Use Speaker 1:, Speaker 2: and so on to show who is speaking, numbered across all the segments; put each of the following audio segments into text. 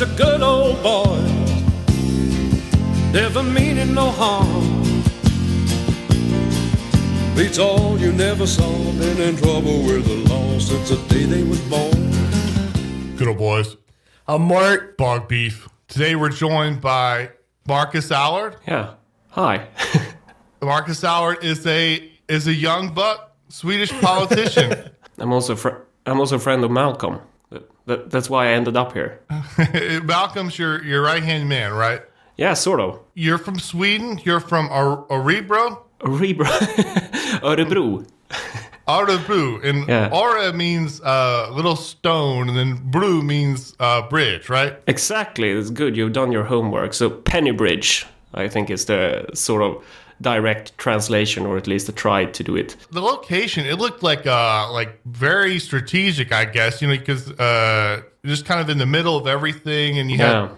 Speaker 1: bunch of good old boys, never meaning no harm. Beats all you never saw, been in trouble with the law since the day they was born.
Speaker 2: Good old boys.
Speaker 3: I'm Mark.
Speaker 2: Bog Beef. Today we're joined by Markus Allard.
Speaker 4: Yeah. Hi.
Speaker 2: Markus Allard is a is a young buck Swedish politician.
Speaker 4: I'm also fr- I'm also a friend of Malcolm. That, that, that's why I ended up here.
Speaker 2: Malcolm's your your right hand man, right?
Speaker 4: Yeah, sort of.
Speaker 2: You're from Sweden. You're from Ar- Örebro.
Speaker 4: Örebro. Örebro.
Speaker 2: Örebro, and
Speaker 4: Yeah.
Speaker 2: Aura means uh, little stone, and then Bru means uh, bridge, right?
Speaker 4: Exactly. It's good. You've done your homework. So Penny Bridge, I think, is the sort of direct translation, or at least a try to do it.
Speaker 2: The location, it looked like uh like very strategic, I guess, you know, because uh just kind of in the middle of everything, and you
Speaker 4: Yeah.
Speaker 2: had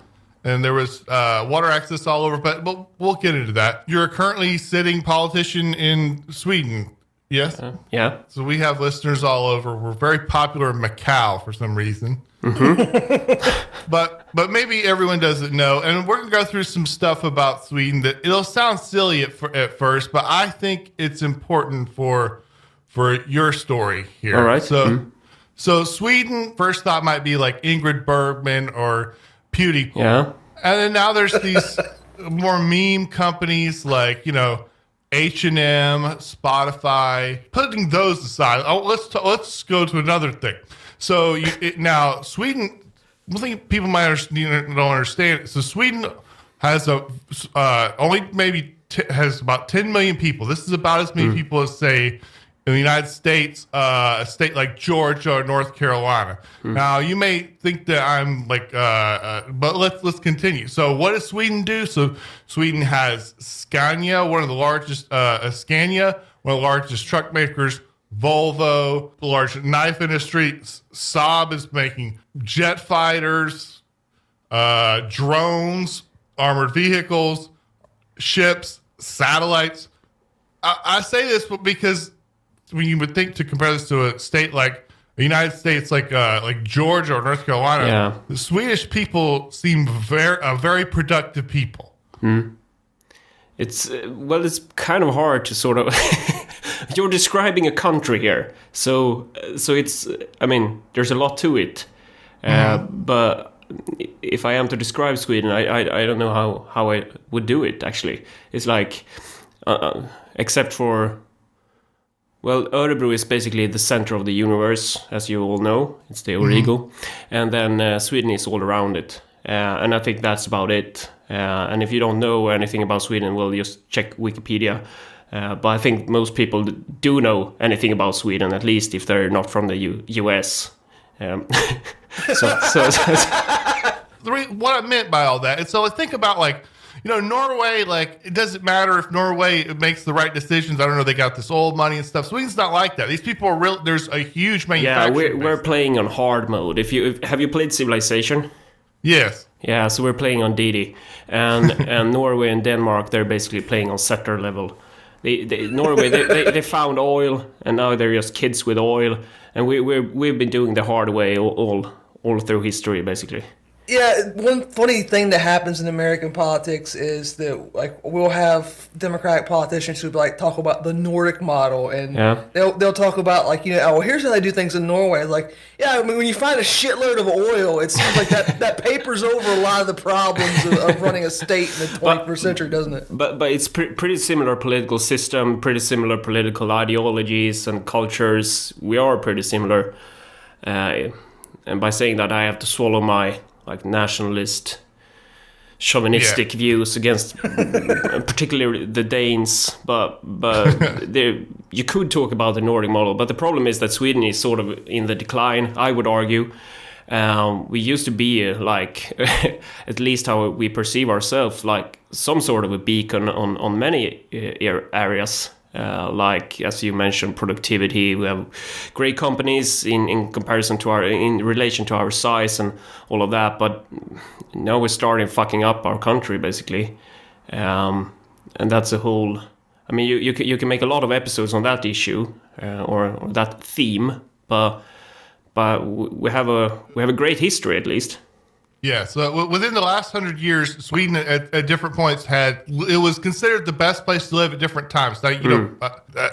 Speaker 2: and there was uh, water access all over. But, but we'll get into that. You're a currently sitting politician in Sweden, yes.
Speaker 4: Uh, yeah.
Speaker 2: So we have listeners all over. We're very popular in Macau for some reason. Mm-hmm. but but maybe everyone doesn't know, and we're gonna go through some stuff about Sweden that it'll sound silly at, at first, but I think it's important for for your story here.
Speaker 4: All right.
Speaker 2: So mm-hmm. so Sweden first thought might be like Ingrid Bergman or PewDiePie.
Speaker 4: Yeah.
Speaker 2: And then now there's these more meme companies like you know H and M, Spotify. Putting those aside, oh, let's t- let's go to another thing. So you, it, now Sweden, one thing people might understand, don't understand. So Sweden has a uh, only maybe t- has about 10 million people. This is about as many people as say in the United States, uh, a state like Georgia or North Carolina. Now, you may think that I'm like, uh, uh, but let's let's continue. So, what does Sweden do? So, Sweden has Scania, one of the largest, uh, Scania, one of the largest truck makers. Volvo, the large knife industry. Saab is making jet fighters, uh, drones, armored vehicles, ships, satellites. I, I say this because when you would think to compare this to a state like the United States, like uh, like Georgia or North Carolina,
Speaker 4: Yeah.
Speaker 2: the Swedish people seem very uh, very productive people.
Speaker 4: It's uh, well, it's kind of hard to sort of. You're describing a country here, so uh, so it's. I mean, there's a lot to it, uh, but if I am to describe Sweden, I, I I don't know how how I would do it. Actually, it's like, uh, uh, except for. Well, Örebro is basically the center of the universe, as you all know. It's the Origo, and then uh, Sweden is all around it, uh, and I think that's about it. Uh, and if you don't know anything about Sweden, well, just check Wikipedia. Uh, but I think most people do know anything about Sweden, at least if they're not from the U- U.S. Um, so, so, so,
Speaker 2: the re- what I meant by all that. And so like, think about like, you know, Norway, like it doesn't matter if Norway makes the right decisions. I don't know, they got this old money and stuff. Sweden's not like that. These people are real. There's a huge
Speaker 4: yeah,
Speaker 2: manufacturing.
Speaker 4: we're, we're
Speaker 2: base.
Speaker 4: playing on hard mode. If you if, have you played Civilization?
Speaker 2: yes.
Speaker 4: Yeah, so we're playing on Deity, and and Norway and Denmark they're basically playing on settler level. They, they, Norway they, they, they found oil, and now they're just kids with oil, and we we we've been doing the hard way all all, all through history basically.
Speaker 3: Yeah, one funny thing that happens in American politics is that like we'll have Democratic politicians who like talk about the Nordic model, and
Speaker 4: Yeah.
Speaker 3: they'll they'll talk about like you know oh here's how they do things in Norway. Like yeah, I mean when you find a shitload of oil, it seems like that that papers over a lot of the problems of, of running a state in the 21st century, doesn't it?
Speaker 4: But but it's pre- pretty similar political system, pretty similar political ideologies and cultures. We are pretty similar, uh, and by saying that, I have to swallow my like nationalist, chauvinistic views against, particularly the Danes. But but there, you could talk about the Nordic model, but the problem is that Sweden is sort of in the decline. I would argue. Um, we used to be uh, like, at least how we perceive ourselves, like some sort of a beacon on on many uh, areas. Uh, like as you mentioned, productivity. We have great companies in, in comparison to our in relation to our size and all of that. But now we're starting fucking up our country basically, um, and that's a whole. I mean, you you can, you can make a lot of episodes on that issue uh, or, or that theme, but but we have a we have a great history at least.
Speaker 2: Yeah, so w- within the last hundred years, Sweden at, at different points had it was considered the best place to live at different times. Now, you know, uh,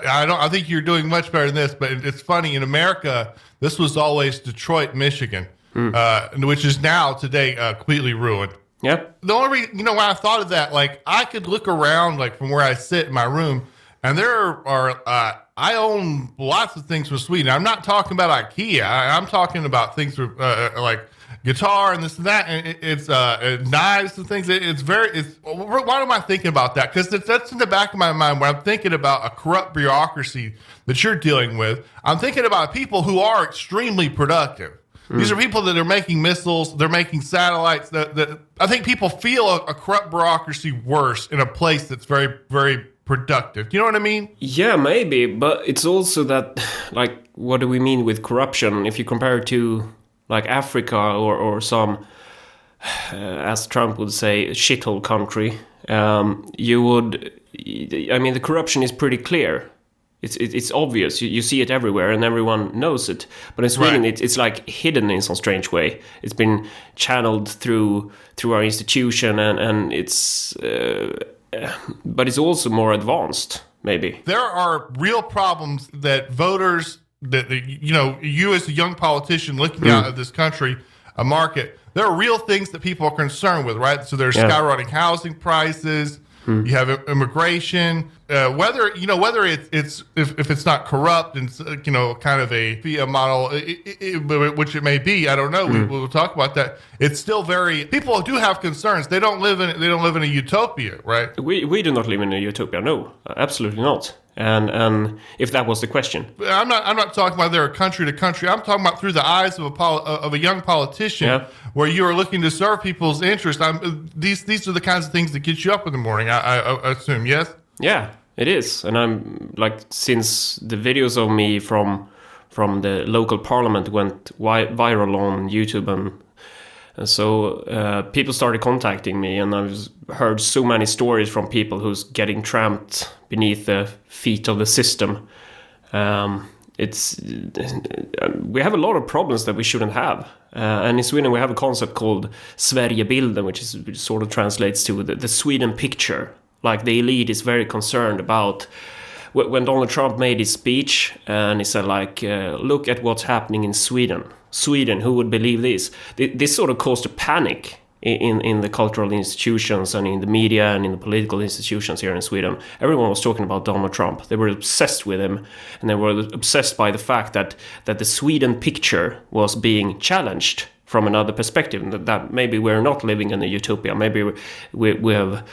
Speaker 2: I don't. I think you're doing much better than this, but it's funny. In America, this was always Detroit, Michigan, uh, which is now today uh, completely ruined.
Speaker 4: Yeah.
Speaker 2: The only reason, you know, when I thought of that, like I could look around, like from where I sit in my room, and there are, uh, I own lots of things from Sweden. I'm not talking about IKEA. I, I'm talking about things from, uh, like guitar and this and that, and it, it's uh, uh, knives and things. It, it's very. It's why am I thinking about that? Because that's in the back of my mind when I'm thinking about a corrupt bureaucracy that you're dealing with. I'm thinking about people who are extremely productive. These are people that are making missiles. They're making satellites. That, that I think people feel a, a corrupt bureaucracy worse in a place that's very, very productive. Do you know what I mean?
Speaker 4: Yeah, maybe, but it's also that, like, what do we mean with corruption? If you compare it to, like, Africa or, or some, uh, as Trump would say, shithole country, um, you would, I mean, the corruption is pretty clear. It's, it, it's obvious. You, you see it everywhere and everyone knows it. But in Sweden,
Speaker 2: Right.
Speaker 4: it, it's like hidden in some strange way. It's been channeled through through our institution and, and it's, uh, but it's also more advanced, maybe.
Speaker 2: there are real problems that voters that that, you know you as a young politician looking out at this country a market there are real things that people are concerned with right? So there's
Speaker 4: Yeah.
Speaker 2: skyrocketing housing prices you have immigration uh, whether you know whether it's it's if, if it's not corrupt and uh, you know kind of a FIA model i i i which it may be i don't know. We, we'll talk about that. It's still very people do have concerns. They don't live in they don't live in a utopia right?
Speaker 4: We we do not live in a utopia. No, absolutely not. And and if that was the question,
Speaker 2: I'm not. I'm not talking about there country to country. I'm talking about through the eyes of a poli- uh, of a young politician,
Speaker 4: Yeah.
Speaker 2: where you are looking to serve people's interest. I'm, these these are the kinds of things that get you up in the morning. I, I, I assume. Yes.
Speaker 4: yeah, it is. And I'm like since the videos of me from from the local parliament went wi- viral on YouTube and. So uh, people started contacting me, and I've heard so many stories from people who's getting tramped beneath the feet of the system. Um, it's we have a lot of problems that we shouldn't have. Uh, and in Sweden, we have a concept called Sverigebilden, which is which sort of translates to the, the Sweden picture. Like the elite is very concerned about when Donald Trump made his speech, and he said like, uh, "Look at what's happening in Sweden. Sweden, who would believe this?" This sort of caused a panic in, in, the cultural institutions and in the media and in the political institutions here in Sweden. Everyone was talking about Donald Trump. They were obsessed with him, and they were obsessed by the fact that that the Sweden picture was being challenged from another perspective. That, that maybe we're not living in a utopia. Maybe we, we have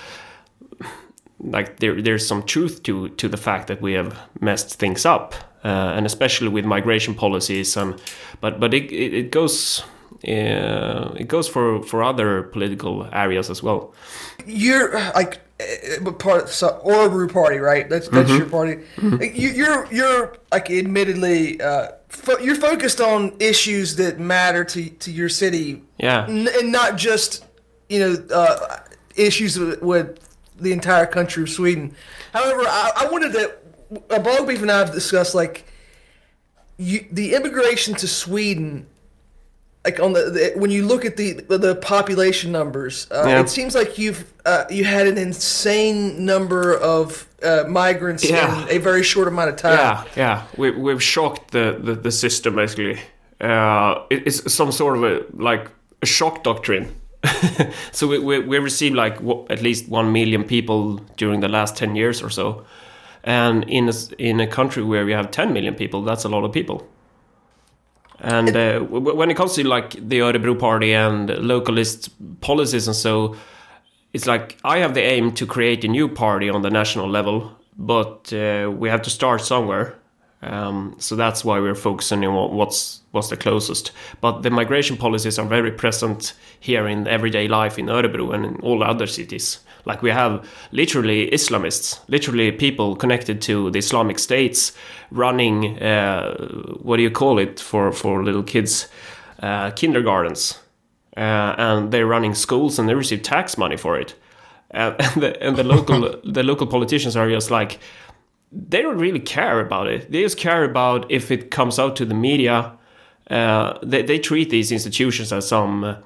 Speaker 4: like there there's some truth to to the fact that we have messed things up, uh, and especially with migration policies. And but but it it, goes. Uh, it goes for, for other political areas as well.
Speaker 3: you're like uh, part so Örebro party, right? That's that's
Speaker 2: Mm-hmm.
Speaker 3: your party. You, you're you're like admittedly uh, fo- you're focused on issues that matter to to your city,
Speaker 4: Yeah.
Speaker 3: n- and not just you know uh, issues with, with the entire country of Sweden. However, I, I wanted to uh, Beef and I have discussed like you, the immigration to Sweden. Like on the, the when you look at the the population numbers, uh,
Speaker 4: Yeah.
Speaker 3: it seems like you've uh, you had an insane number of uh, migrants
Speaker 4: Yeah.
Speaker 3: in a very short amount of time.
Speaker 4: Yeah, yeah. We, we've shocked the, the, the system basically. Uh, it- it's some sort of a like a shock doctrine. so we, we, we received like w- at least one million people during the last 10 years or so. And in a, in a country where we have 10 million people, that's a lot of people. And uh, when it comes to like the Örebro party and localist policies and so, it's like I have the aim to create a new party on the national level, but uh, we have to start somewhere. Um, so that's why we're focusing on what's what's the closest. But the migration policies are very present here in everyday life in Örebro and in all other cities. Like we have literally Islamists, literally people connected to the Islamic states, running uh, what do you call it for for little kids, uh, kindergartens uh, and they're running schools and they receive tax money for it. Uh, and the, and the local the local politicians are just like they don't really care about it. They just care about if it comes out to the media. Uh, they they treat these institutions as some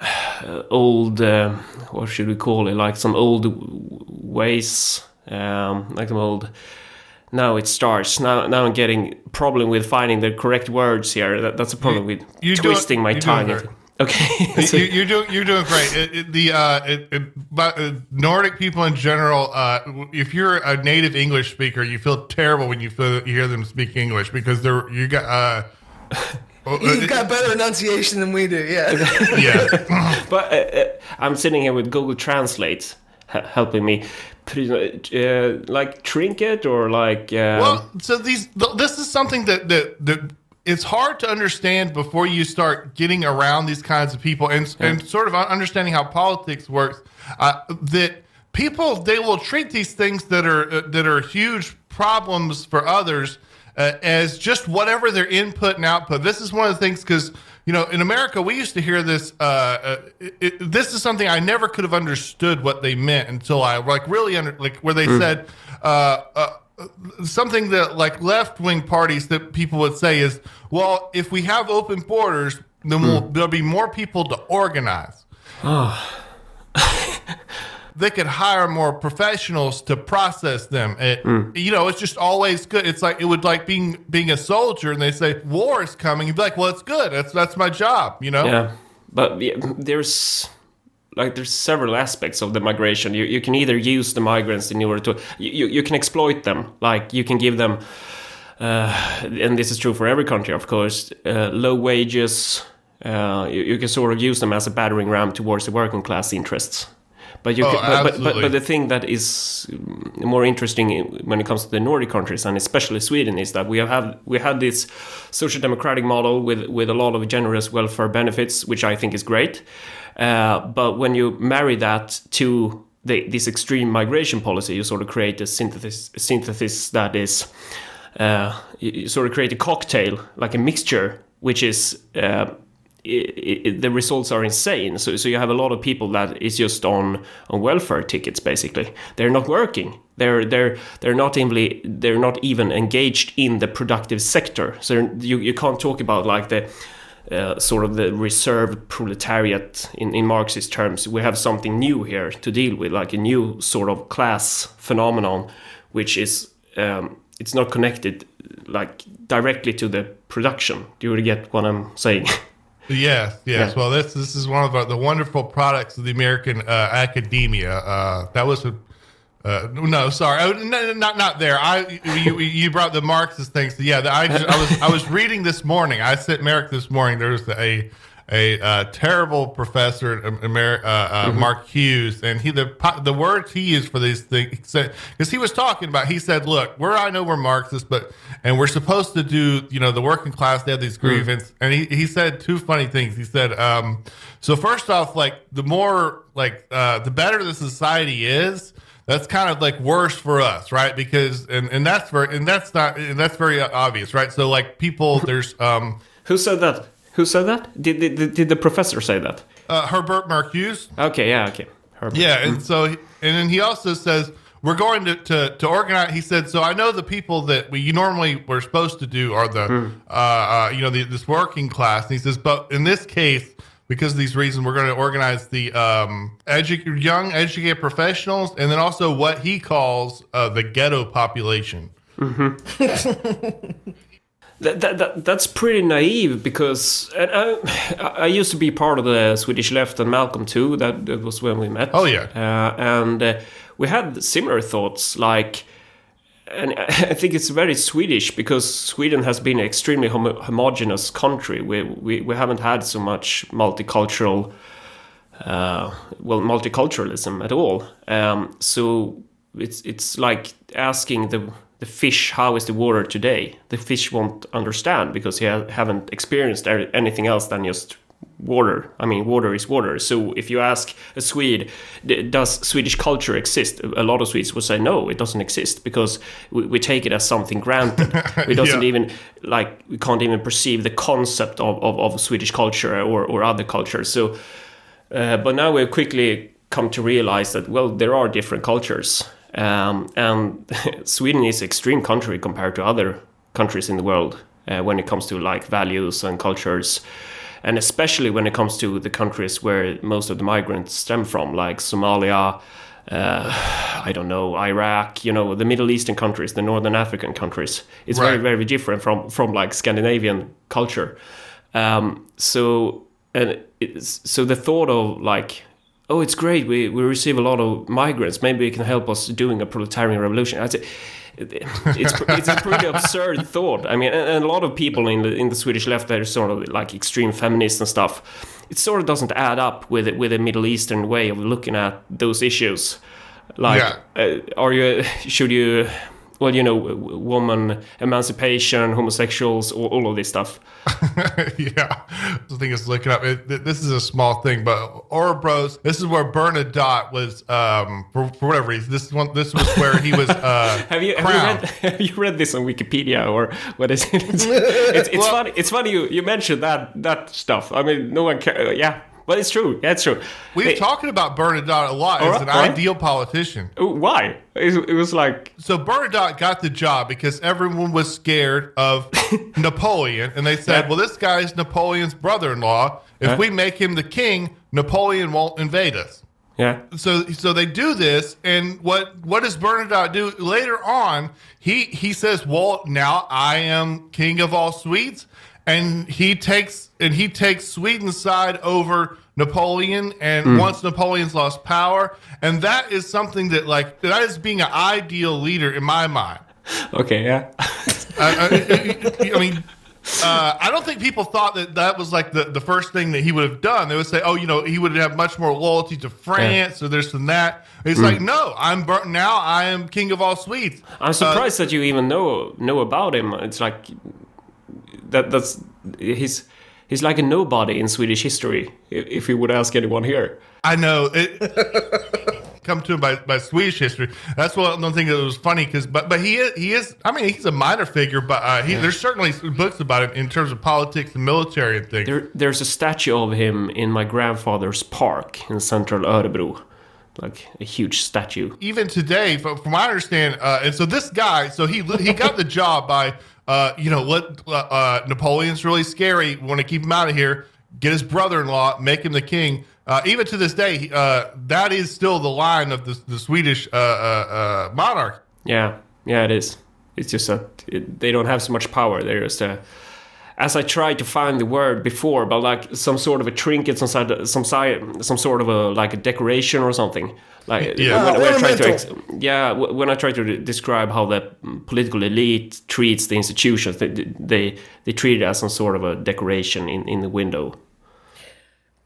Speaker 4: old uh, what should we call it? Like some old ways um, like some old now it starts. Now now i'm getting problem with finding the correct words here. That, that's a problem with
Speaker 2: doing-
Speaker 4: twisting my tongue. okay. So-
Speaker 2: you, you're doing you're doing great. It, it, the uh, it, it, but uh, Nordic people in general, uh, if you're a native English speaker, you feel terrible when you feel you hear them speak English because they're you got uh, uh,
Speaker 3: He's got better enunciation than we do. Yeah.
Speaker 2: yeah.
Speaker 4: but uh, uh, i'm sitting here with google translate helping me uh, like trinket or like um,
Speaker 2: Well, so these th- this is something that that that it's hard to understand before you start getting around these kinds of people and and sort of understanding how politics works. Uh, that people they will treat these things that are uh, that are huge problems for others uh, as just whatever their input and output. This is one of the things because you know in America we used to hear this. Uh, uh, it, this is something I never could have understood what they meant until I like really under like where they said. Uh, uh, something that like left wing parties that people would say is, well, if we have open borders, then we'll, there'll be more people to organize. they could hire more professionals to process them. It, You know, it's just always good. It's like it would like being being a soldier, and they say war is coming. You'd be like, well, it's good. That's that's my job. You know.
Speaker 4: Yeah, but yeah, there's like there's several aspects of the migration. You you can either use the migrants in order to you, you, you can exploit them. Like you can give them, uh, and this is true for every country, of course, uh, low wages. Uh, you, you can sort of use them as a battering ram towards the working class interests. But you
Speaker 2: Oh,
Speaker 4: can, but, but, but, the thing that is mm, more interesting when it comes to the Nordic countries and especially Sweden is that we have had we had this social democratic model with with a lot of generous welfare benefits, which I think is great. Uh, but when you marry that to the, this extreme migration policy, you sort of create a synthesis synthesis that is uh, you, you sort of create a cocktail like a mixture, which is. Uh, i i the results are insane. So, so you have a lot of people that is just on on welfare tickets. Basically, they're not working. They're they're they're not even they're not even engaged in the productive sector. So you you can't talk about like the. Uh, sort of the reserve proletariat in, in Marxist terms. We have something new here to deal with, like a new sort of class phenomenon, which is um, it's not connected like directly to the production. Do you get what I'm saying?
Speaker 2: Yes, yes.
Speaker 4: Yeah.
Speaker 2: Well, this this is one of the, the wonderful products of the American uh, academia. Uh, that was a uh, no, sorry, oh, no, no, not not there. I you, you brought the Marxist things. Yeah, the, I, just, I was I was reading this morning. I sent Merrick this morning. There was a a uh, terrible professor, Amer- uh, uh, Marcuse, and he the the words he used for these things because he was talking about. He said, "Look, we're I know we're Marxists, but and we're supposed to do you know the working class. They have these grievances." And he he said two funny things. He said, um, "So first off, like the more like uh, the better the society is." that's kind of like worse for us, right? Because and and that's very and that's not and that's very obvious, right? So like people, there's um
Speaker 4: Who said that? Who said that? Did did, did the professor say that?
Speaker 2: uh, Herbert Marcuse,
Speaker 4: Okay, yeah, okay. Herbert.
Speaker 2: yeah, and so and then he also says we're going to, to to organize. He said so. I know the people that we normally we're supposed to do are the uh, uh, you know the, this working class. And he says, but in this case. Because of these reasons, we're going to organize the um, edu- young, educated professionals, and then also what he calls uh, the ghetto population.
Speaker 4: That, that, that, that's pretty naive because and I, I used to be part of the Swedish Left and Malcolm too. That, that was when we met.
Speaker 2: Oh, yeah.
Speaker 4: uh, and uh, we had similar thoughts. Like, and I think it's very Swedish because Sweden has been an extremely homo- homogeneous country. We, we we haven't had so much multicultural, uh, well, multiculturalism at all. Um, so it's it's like asking the the fish how is the water today. The fish won't understand because he ha- haven't experienced anything else than just water. I mean, water is water. So if you ask a Swede, does Swedish culture exist? A lot of Swedes will say no, it doesn't exist because we, we take it as something granted. We doesn't
Speaker 2: Yeah.
Speaker 4: even like we can't even perceive the concept of, of, of Swedish culture or, or other cultures. So, uh, but now we've quickly come to realize that well, there are different cultures, um, and Sweden is extreme country compared to other countries in the world uh, when it comes to like values and cultures. and especially when it comes to the countries where most of the migrants stem from, like Somalia. Uh, I don't know Iraq, you know the Middle Eastern countries, the Northern African countries. It's very
Speaker 2: Right.
Speaker 4: very different from from like Scandinavian culture. Um, so and it's, so the thought of like, oh, it's great, we we receive a lot of migrants. Maybe it can help us doing a proletarian revolution. I say, it's it's a pretty absurd thought. I mean, and, and a lot of people in the in the Swedish left that are sort of like extreme feminists and stuff. It sort of doesn't add up with it with a Middle Eastern way of looking at those issues. Like, uh, are you should you? Well, you know, woman emancipation, homosexuals, all, all of this stuff.
Speaker 2: yeah, the thing is looking up. It, this is a small thing, but Örebro. This is where Bernadotte was, um, for, for whatever reason. This is one. This was where he was. Uh,
Speaker 4: Have you, have you read have you read this on Wikipedia or what is it? It's, it's, it's
Speaker 2: Well-
Speaker 4: funny. It's funny you, you mentioned that that stuff. I mean, no one can. Yeah, but it's true. Yeah, it's true.
Speaker 2: We've
Speaker 4: They-
Speaker 2: talked about Bernadotte a lot as an ideal politician.
Speaker 4: Why? It, it was like
Speaker 2: So Bernadotte got the job because everyone was scared of Napoleon, and they said,
Speaker 4: Yeah.
Speaker 2: "Well, this guy's Napoleon's brother-in-law. If we make him the king, Napoleon won't invade us."
Speaker 4: yeah.
Speaker 2: so so they do this and what what does Bernadotte do later on he he says well now I am king of all Swedes and he takes and he takes Sweden's side over Napoleon and mm. once Napoleon's lost power and that is something that like that is being an ideal leader in my mind
Speaker 4: Okay. Yeah.
Speaker 2: I, I, I mean, uh, I don't think people thought that that was like the, the first thing that he would have done. They would say, oh, you know, he would have much more loyalty to France or this and that. He's like, mm. no, I'm burnt now. I am king of all Swedes.
Speaker 4: I'm uh, surprised that you even know know about him. It's like that. That's he's he's like a nobody in Swedish history. If, if you would ask anyone here.
Speaker 2: I know it. Come to him by, by Swedish history. That's what I don't think it was funny because, but but he is he is. I mean, he's a minor figure, but uh, he, there's certainly books about him in terms of politics and military and things.
Speaker 4: There, there's a statue of him in my grandfather's park in central Örebro, like a huge statue.
Speaker 2: even today, from, from what I understand, uh, and so this guy, so he he got the job by, uh, you know, what uh, uh, Napoleon's really scary. We want to keep him out of here. Get his brother-in-law, make him the king. Uh, even to this day, uh, that is still the line of the, the Swedish uh, monarch.
Speaker 4: Yeah, yeah, it is. It's just that it, they don't have so much power. They're just a, as I tried to find the word before, but like some sort of a trinket, some side, some side, some sort of a like a decoration or something. Like
Speaker 2: Yeah.
Speaker 4: when, when I try to, ex- yeah, when I try to de- describe how the political elite treats the institutions, they they they treat it as some sort of a decoration in in the window.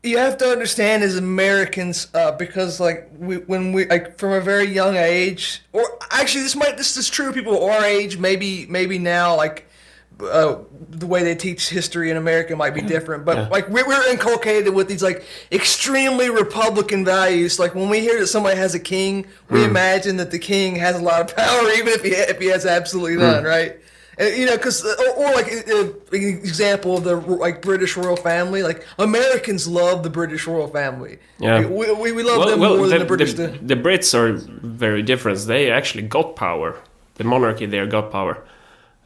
Speaker 3: you have to understand as Americans, uh, because like we, when we like from a very young age, or actually this might this is true. People our age, maybe maybe now, like uh, the way they teach history in America might be different. But like we, we're inculcated with these like extremely Republican values. Like when we hear that somebody has a king, we imagine that the king has a lot of power, even if he if he has absolutely none, right? And, you know, because or, or like uh, an example of the like British royal family, like Americans love the British royal family.
Speaker 4: Yeah.
Speaker 3: we, we, we love them more than the, British
Speaker 4: the,
Speaker 3: do.
Speaker 4: the Brits are very different. They actually got power. The monarchy there got power.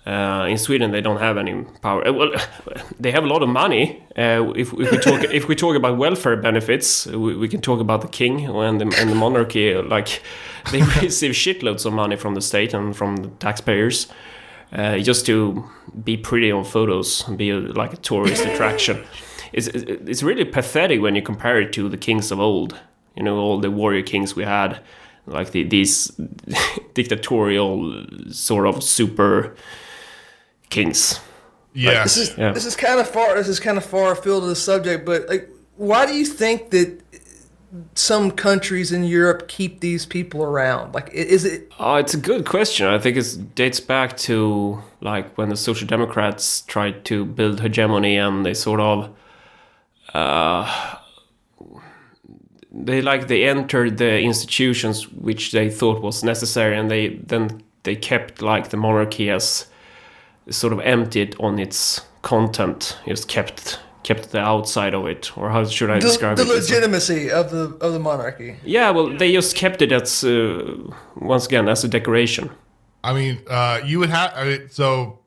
Speaker 4: Uh, in Sweden, they don't have any power. Uh, well, they have a lot of money. Uh, if, if we talk, if we talk about welfare benefits, we, we can talk about the king and the, and the monarchy. Like they receive shitloads of money from the state and from the taxpayers, uh, just to be pretty on photos, and be a, like a tourist attraction. It's it's really pathetic when you compare it to the kings of old. You know, all the warrior kings we had, like the, these dictatorial sort of super kings.
Speaker 2: Yeah,
Speaker 3: This is
Speaker 4: Yeah.
Speaker 3: this is kind of far. This is kind of far afield of the subject, but like, why do you think that some countries in Europe keep these people around? Like, is it
Speaker 4: Oh, it's a good question. I think it dates back to like when the Social Democrats tried to build hegemony and they sort of uh, they like they entered the institutions which they thought was necessary and they then they kept like the monarchy as sort of emptied on its content just kept kept the outside of it or how should i
Speaker 3: the,
Speaker 4: describe
Speaker 3: the
Speaker 4: it It's-
Speaker 3: legitimacy of the of the monarchy?
Speaker 4: yeah well they just kept it as uh, once again as a decoration
Speaker 2: I mean, uh, you would have I mean, so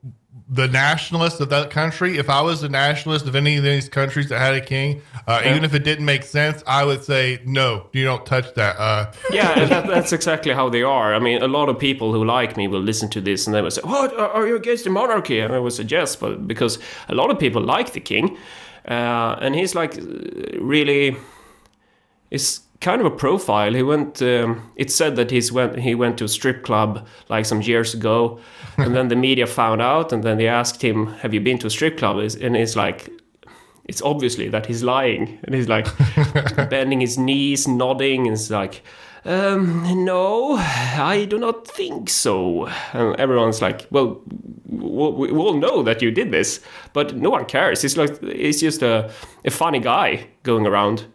Speaker 2: the nationalist of that country. If I was a nationalist of any of these countries that had a king, uh, even if it didn't make sense, I would say no. You don't touch that. Uh,
Speaker 4: yeah, that, that's exactly how they are. I mean, a lot of people who like me will listen to this and they will say, "What are you against the monarchy?" And I would say, "Yes," but because a lot of people like the king, uh, and he's like really, is kind of a profile. He went. Um, it said that he's went. He went to a strip club like some years ago, and then the media found out, and then they asked him, "Have you been to a strip club?" And he's like, it's obviously that he's lying, and he's like bending his knees, nodding, and it's like. Um, no, I do not think so. And everyone's like, well, we all know that you did this, but no one cares. It's like it's just a, a funny guy going around.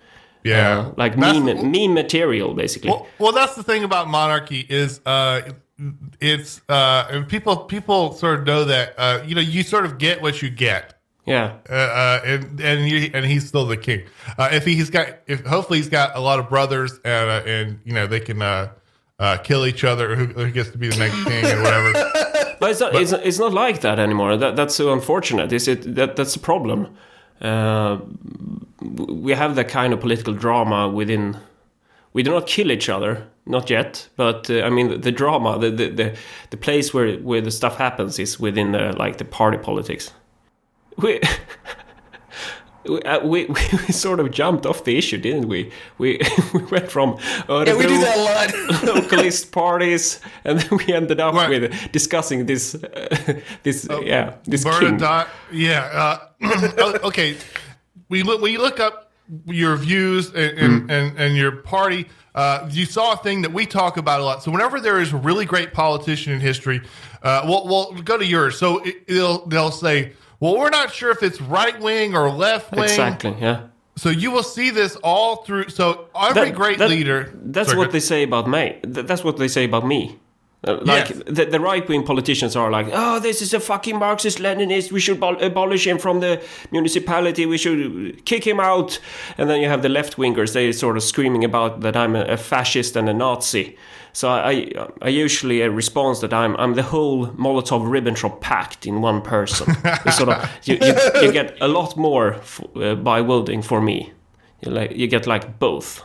Speaker 2: Yeah,
Speaker 4: Uh, like
Speaker 2: That's-
Speaker 4: meme, meme material, basically.
Speaker 2: Well, well, that's the thing about monarchy is uh, it's uh, people people sort of know that uh, you know you sort of get what you get.
Speaker 4: yeah.
Speaker 2: Uh, uh, and and you, and he's still the king. Uh, if he's got, if hopefully he's got a lot of brothers, and uh, and you know they can uh, uh, kill each other. Who, who gets to be the next king or whatever?
Speaker 4: But it's not, it's, it's not like that anymore. That, that's so unfortunate. Is it that that's the problem? Uh, we have that kind of political drama within. We do not kill each other, not yet. But uh, I mean, the, the drama, the, the the the place where where the stuff happens is within the like the party politics. We. We, uh, we, we sort of jumped off the issue, didn't we? We we went from uh,
Speaker 3: Yeah, we do that a lot.
Speaker 4: localist parties, and then we ended up
Speaker 2: Right.
Speaker 4: with discussing this, uh, this yeah, this king.
Speaker 2: Bernadotte, yeah. Uh, okay, we look when you look up your views and and, and, and your party. Uh, you saw a thing that we talk about a lot. So whenever there is a really great politician in history, uh, well, well, go to yours. So it, they'll they'll say, well, we're not sure if it's right wing or left wing.
Speaker 4: Exactly. Yeah.
Speaker 2: So you will see this all through. So every
Speaker 4: That-
Speaker 2: great
Speaker 4: that-
Speaker 2: leader.
Speaker 4: That's what they say about me. That's what they say about me. Uh, like
Speaker 2: Yes.
Speaker 4: the, the right wing politicians are like, oh, this is a fucking Marxist Leninist. We should abolish him from the municipality. We should kick him out. And then you have the left wingers. They sort of screaming about that I'm a, a fascist and a Nazi. So I, I usually uh, respond that I'm I'm the whole Molotov Ribbentrop pact in one person. Sort of you, you, you get a lot more f- uh, by voting for me. You like you get like both.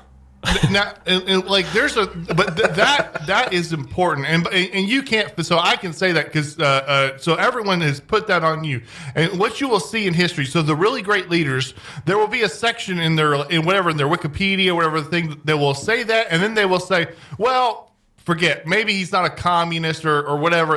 Speaker 2: now, and, and, like there's a but th- that that is important and and you can't so i can say that because uh, uh, so everyone has put that on you and what you will see in history so the really great leaders there will be a section in their in whatever in their wikipedia whatever thing that will say that and then they will say well forget maybe he's not a communist or, or whatever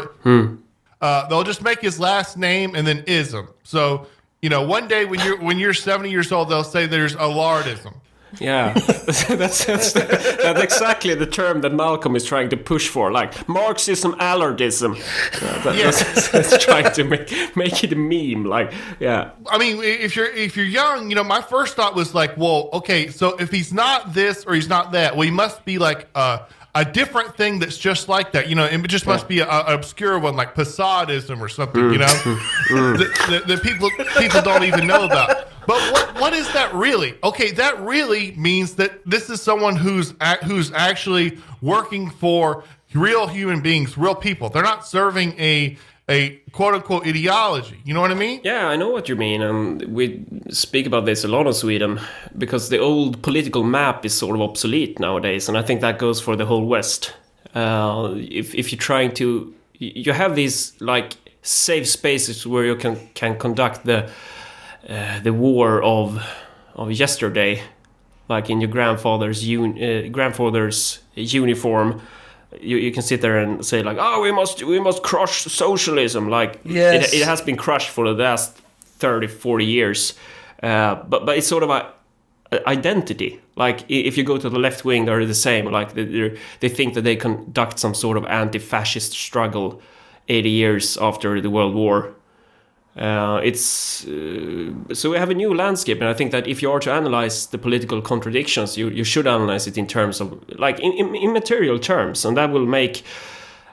Speaker 2: uh, they'll just make his last name and then ism so you know one day when you're when you're 70 years old they'll say there's a lardism
Speaker 4: Yeah, that's, that's, that's exactly the term that Malcolm is trying to push for, like Marxism, Allardism. Uh, that-
Speaker 2: Yeah.
Speaker 4: that's, that's trying to make make it a meme. Like, yeah,
Speaker 2: I mean, if you're if you're young, you know, my first thought was like, well, okay, so if he's not this or he's not that, well, he must be like a a different thing that's just like that. You know, it just must be a, a obscure one like Passadism or something. You know, mm, mm, mm. that, that, that people people don't even know about. But what what is that really? Okay, that really means that this is someone who's who's actually working for real human beings, real people. They're not serving a a quote unquote ideology. You know what I mean?
Speaker 4: yeah, I know what you mean, and we speak about this a lot in Sweden because the old political map is sort of obsolete nowadays, and I think that goes for the whole West. Uh, if if you're trying to, you have these like safe spaces where you can can conduct the uh, the war of of yesterday, like in your grandfather's un, uh, grandfather's uniform. You, you can sit there and say like, oh, we must we must crush socialism. Like
Speaker 3: Yes.
Speaker 4: it, it has been crushed for the last 30, 40 years. Uh, but but it's sort of a, identity. Like if you go to the left wing, they're the same. Like they they think that they conduct some sort of anti-fascist struggle 80 years after the World War. Uh, it's uh, so we have a new landscape, and I think that if you are to analyze the political contradictions, you, you should analyze it in terms of like in, in, in material terms, and that will make.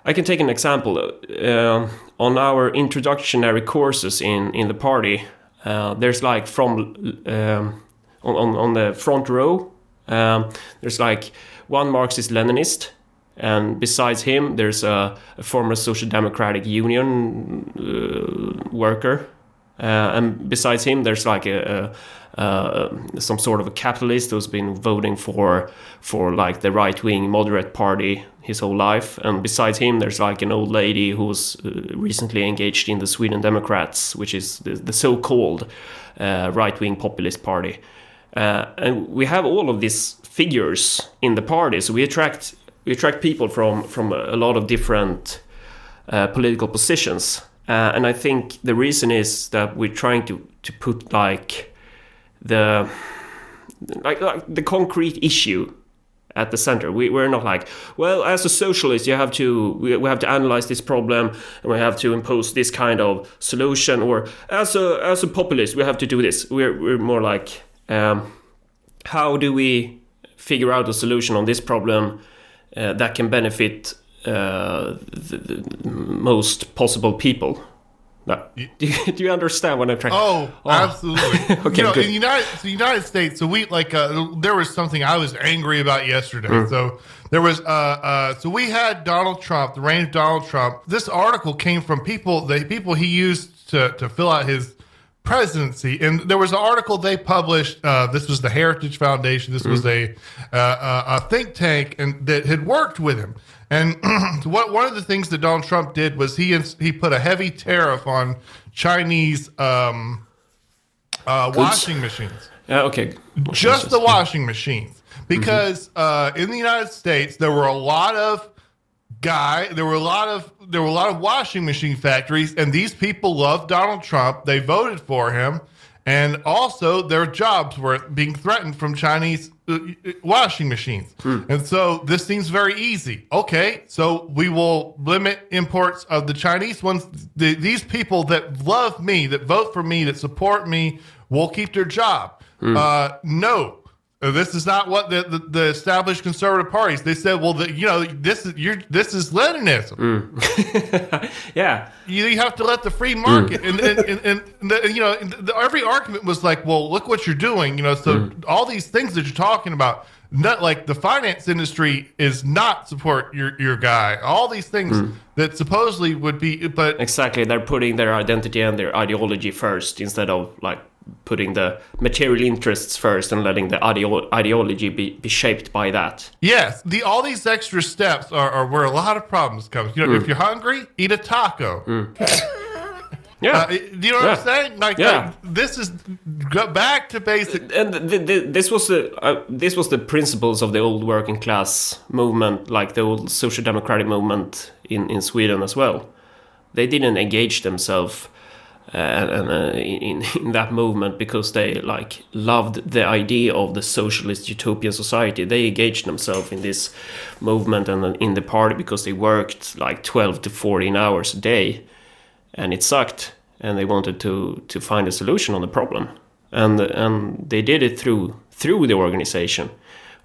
Speaker 4: I can take an example uh, on our introductionary courses in in the party. Uh, there's like from um, on, on on the front row. Um, there's like one Marxist Leninist, And besides him, there's a, a former Social Democratic Union uh, worker. Uh, and besides him, there's like a, a, uh, some sort of a capitalist who's been voting for for like the right wing moderate party his whole life. And besides him, there's like an old lady who was uh, recently engaged in the Sweden Democrats, which is the, the so-called uh, right wing populist party. Uh, and we have all of these figures in the party, so we attract we attract people from from a lot of different uh, political positions. Uh, and I think the reason is that we're trying to to put like the like, like the concrete issue at the center. We, we're not like, well, as a socialist, you have to we, we have to analyze this problem and we have to impose this kind of solution. Or as a as a populist, we have to do this. We're we're more like, um, how do we figure out a solution on this problem that can benefit uh, the, the most possible people? No. Do, you, do you understand what I'm trying?
Speaker 2: Oh, absolutely.
Speaker 4: Okay,
Speaker 2: you know,
Speaker 4: good.
Speaker 2: in the United, the United States, so we like uh, there was something I was angry about yesterday.
Speaker 4: Mm.
Speaker 2: So there was uh, uh, so we had Donald Trump, the reign of Donald Trump. This article came from people, the people he used to to fill out his presidency, and there was an article they published. Uh, this was the Heritage Foundation. This was a uh, uh, a think tank, and that had worked with him. And what one of the things that Donald Trump did was he he put a heavy tariff on Chinese um, uh, washing machines
Speaker 4: Yeah, okay.
Speaker 2: just the washing machines because uh, in the United States there were a lot of guy there were a lot of there were a lot of washing machine factories and these people loved Donald Trump. They voted for him. And also their jobs were being threatened from Chinese uh, uh, washing machines. And so this seems very easy. Okay so we will limit imports of the Chinese ones. The, these people that love me that vote for me that support me will keep their job. Uh, no Uh, this is not what the, the, the established conservative parties. They said, "Well, the, you know, this is you're, this is Leninism. Mm.
Speaker 4: Yeah.
Speaker 2: You, you have to let the free market." Mm. And and, and, and the, you know, every argument was like, "Well, look what you're doing." You know, so mm. all these things that you're talking about, not like the finance industry is not support your your guy. All these things that supposedly would be, but
Speaker 4: Exactly. They're putting their identity and their ideology first instead of like putting the material interests first and letting the ideo- ideology be, be shaped by that.
Speaker 2: Yes, the all these extra steps are, are where a lot of problems come. You know, if you're hungry, eat a taco.
Speaker 4: Yeah.
Speaker 2: Uh, do you know what
Speaker 4: Yeah.
Speaker 2: I'm saying? Like,
Speaker 4: Yeah.
Speaker 2: like, this is go back to basic.
Speaker 4: and th- th- this was the uh, this was the principles of the old working class movement, like the old social democratic movement in, in Sweden as well. They didn't engage themselves uh, and, uh, in in that movement because they like loved the idea of the socialist utopian society. They engaged themselves in this movement and in the party because they worked like twelve to fourteen hours a day and it sucked and they wanted to to find a solution on the problem and and they did it through through the organization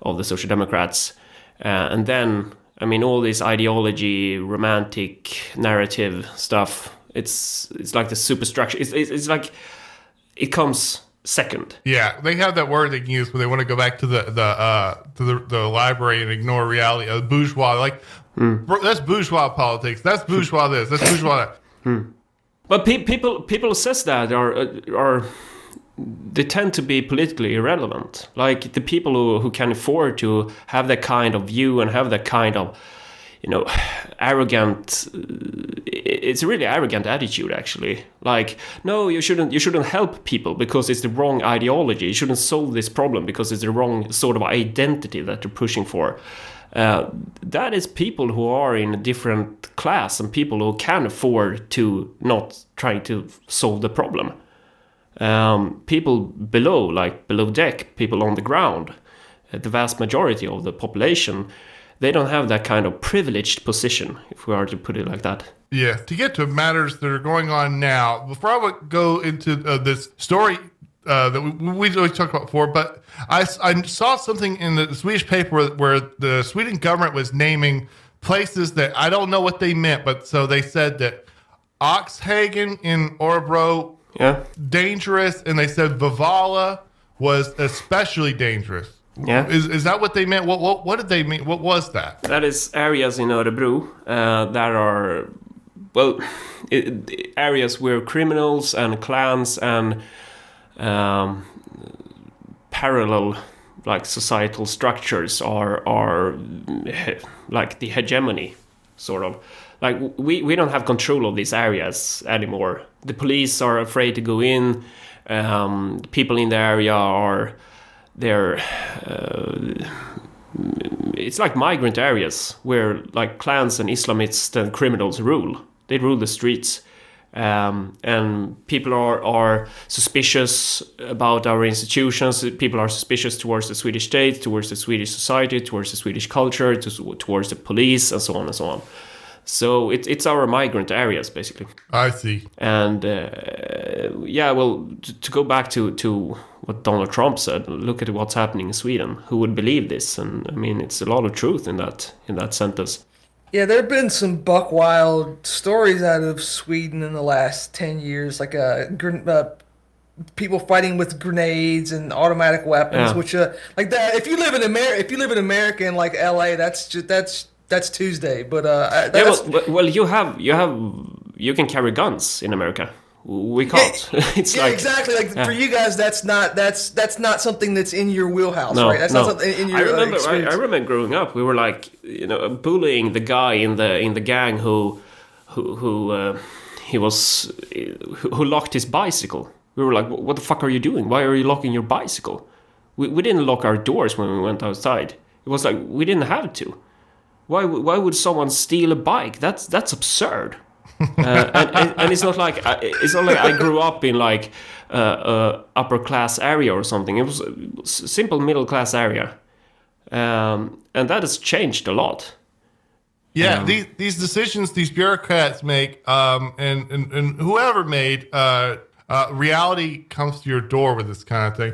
Speaker 4: of the social democrats uh, and then i mean all this ideology romantic narrative stuff it's it's like the superstructure it's, it's, it's like it comes second
Speaker 2: Yeah, they have that word they can use when they want to go back to the the uh, to the, the library and ignore reality. Uh, bourgeois, like bro, that's bourgeois politics. That's bourgeois this. That's bourgeois that.
Speaker 4: But pe- people people says that are uh, are they tend to be politically irrelevant. Like the people who, who can afford to have that kind of view and have that kind of you know arrogant uh, it's a really arrogant attitude actually. Like no you shouldn't you shouldn't help people because it's the wrong ideology. You shouldn't solve this problem because it's the wrong sort of identity that they're pushing for. Uh, that is people who are in a different class and people who can afford to not trying to solve the problem. Um, people below, like below deck, people on the ground, uh, the vast majority of the population, they don't have that kind of privileged position, if we are to put it like that.
Speaker 2: Yeah, to get to matters that are going on now, before I would go into uh, this story uh, that we, we always talked about before, but I, I saw something in the Swedish paper where, the Sweden government was naming places that I don't know what they meant, but so they said that Oxhagen in Örebro,
Speaker 4: Yeah.
Speaker 2: dangerous, and they said Vivalla was especially dangerous.
Speaker 4: Yeah.
Speaker 2: Is is that what they meant? What what what did they mean? What was that?
Speaker 4: That is areas in Örebro uh, that are, well, it, areas where criminals and clans and um, parallel like societal structures are are like the hegemony, sort of. Like we, we don't have control of these areas anymore. The police are afraid to go in. Um, people in the area are they're it's like migrant areas where like clans and Islamists and criminals rule. They rule the streets. Um, and people are, are suspicious about our institutions. People are suspicious towards the Swedish state, towards the Swedish society, towards the Swedish culture, to, towards the police, and so on and so on. So it, it's our migrant areas basically.
Speaker 2: I see.
Speaker 4: And uh, yeah, well, to, to go back to, to what Donald Trump said, look at what's happening in Sweden. Who would believe this? And I mean, it's a lot of truth in that in that sentence.
Speaker 3: Yeah, there have been some buck wild stories out of Sweden in the last ten years, like uh, uh people fighting with grenades and automatic weapons.
Speaker 4: Yeah.
Speaker 3: Which, uh, like that, if you live in America, if you live in America in like L.A., that's just that's that's Tuesday. But uh,
Speaker 4: Yeah, well, well, you have you have you can carry guns in America. We can't. it's
Speaker 3: yeah,
Speaker 4: like
Speaker 3: exactly. Like
Speaker 4: yeah.
Speaker 3: for you guys, that's not that's that's not something that's in your wheelhouse,
Speaker 4: No,
Speaker 3: right? That's
Speaker 4: no.
Speaker 3: not something in your
Speaker 4: I remember.
Speaker 3: Uh,
Speaker 4: I, I remember growing up. We were like, you know, bullying the guy in the in the gang who, who, who uh, he was, who locked his bicycle. We were like, what the fuck are you doing? Why are you locking your bicycle? We we didn't lock our doors when we went outside. It was like we didn't have to. Why would- why would someone steal a bike? That's that's absurd. uh, and, and, and it's not like I, it's not like I grew up in like uh, uh, upper class area or something. It was a simple middle class area, um, and that has changed a lot.
Speaker 2: Yeah, these these decisions these bureaucrats make, um, and, and and whoever made, uh, reality comes to your door with this kind of thing.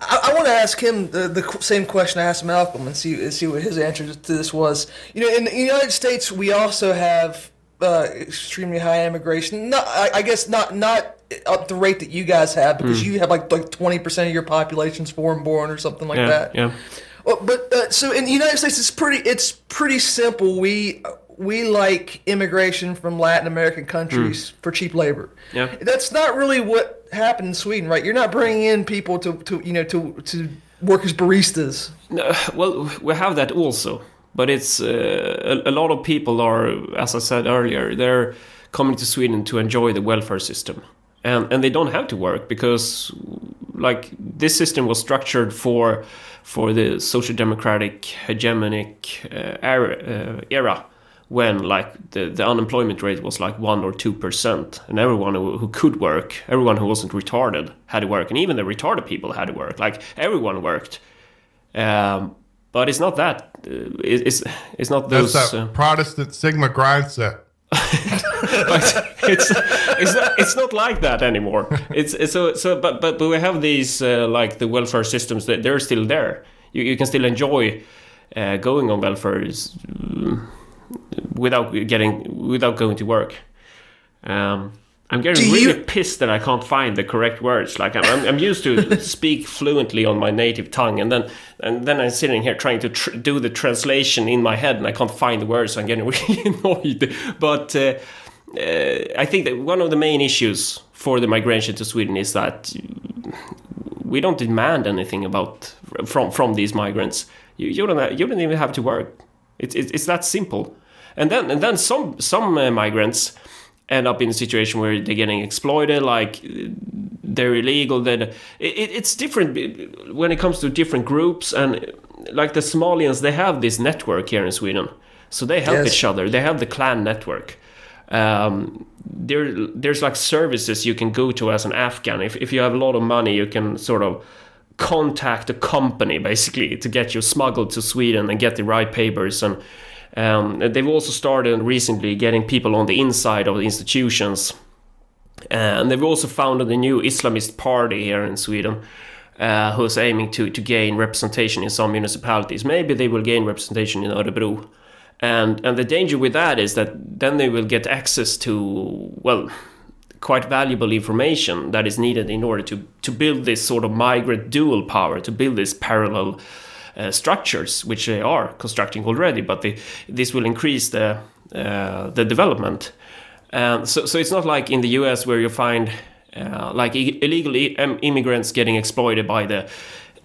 Speaker 3: I, I want to ask him the, the same question I asked Malcolm and see see what his answer to this was. You know, in the United States, we also have uh, extremely high immigration. Not, I, I guess not not at the rate that you guys have because you have like like twenty percent of your population's foreign born or something like
Speaker 4: Yeah,
Speaker 3: that.
Speaker 4: yeah.
Speaker 3: Well, but uh, so in the United States, it's pretty it's pretty simple. We we like immigration from Latin American countries for cheap labor.
Speaker 4: Yeah.
Speaker 3: that's not really what happened in Sweden, right? You're not bringing in people to, to you know to to work as baristas.
Speaker 4: No, well, we have that also, but it's uh, a, a lot of people are, as I said earlier, they're coming to Sweden to enjoy the welfare system, and and they don't have to work because, like, this system was structured for for the social democratic hegemonic uh, era, uh, era when like the, the unemployment rate was like one or two percent and everyone who, who could work everyone who wasn't retarded had to work and even the retarded people had to work like everyone worked um, but it's not that. Uh, it's it's not
Speaker 2: That's
Speaker 4: those.
Speaker 2: that
Speaker 4: Uh,
Speaker 2: Protestant Sigma grind set.
Speaker 4: but it's it's not, it's not like that anymore. It's, it's so so. But but but we have these uh, like the welfare systems that they're still there. You you can still enjoy uh, going on welfare is, mm, without getting without going to work. Um, I'm getting
Speaker 3: Do
Speaker 4: really
Speaker 3: you-
Speaker 4: pissed that I can't find the correct words. Like I'm, I'm, I'm used to speak fluently on my native tongue, and then and then I'm sitting here trying to tr- do the translation in my head, and I can't find the words. So I'm getting really annoyed. But uh, uh, I think that one of the main issues for the migration to Sweden is that we don't demand anything about from from these migrants. You, you don't have, you don't even have to work. It's it's it's that simple. And then and then some some uh, migrants end up in a situation where they're getting exploited, like they're illegal. Then it, it, it's different when it comes to different groups and like the Somalians, they have this network here in Sweden, so they help
Speaker 3: Yes.
Speaker 4: each other. They have the clan network. Um, there, there's like services you can go to as an Afghan. If, if you have a lot of money, you can sort of contact a company basically to get you smuggled to Sweden and get the right papers. And um, they've also started recently getting people on the inside of the institutions. And they've also founded a new Islamist party here in Sweden. Uh, who's aiming to, to gain representation in some municipalities. Maybe they will gain representation in Örebro. And, and the danger with that is that then they will get access to, well, quite valuable information that is needed in order to, to build this sort of migrant dual power, to build this parallel structures, which they are constructing already. But they, this will increase the uh, the development. Um, so, so it's not like in the U.S. where you find uh, like illegal immigrants getting exploited by the,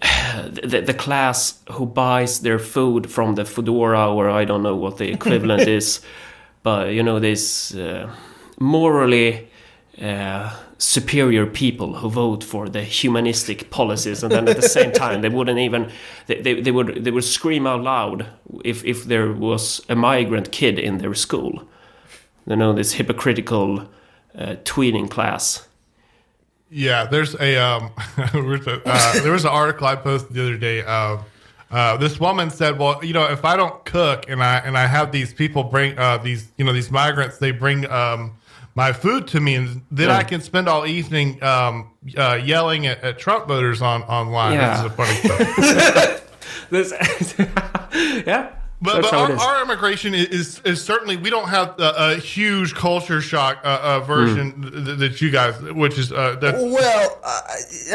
Speaker 4: the the class who buys their food from the Foodora or I don't know what the equivalent is, but you know this uh, morally uh, superior people who vote for the humanistic policies, and then at the same time they wouldn't even they, they, they would they would scream out loud if if there was a migrant kid in their school. You know this hypocritical uh, tweeting class.
Speaker 2: Yeah, there's a um, uh, there was an article I posted the other day. Uh, uh, this woman said, "Well, you know, if I don't cook and I and I have these people bring uh, these you know these migrants, they bring um, my food to me, and then
Speaker 4: Yeah.
Speaker 2: I can spend all evening um, uh, yelling at, at Trump voters on online.
Speaker 4: Yeah.
Speaker 2: This is a funny stuff.
Speaker 4: This, yeah,
Speaker 2: But, but our, our immigration is, is, is certainly we don't have a, a huge culture shock uh, uh, version
Speaker 4: Hmm.
Speaker 2: th- that you guys, which is uh, that's
Speaker 3: Well, uh,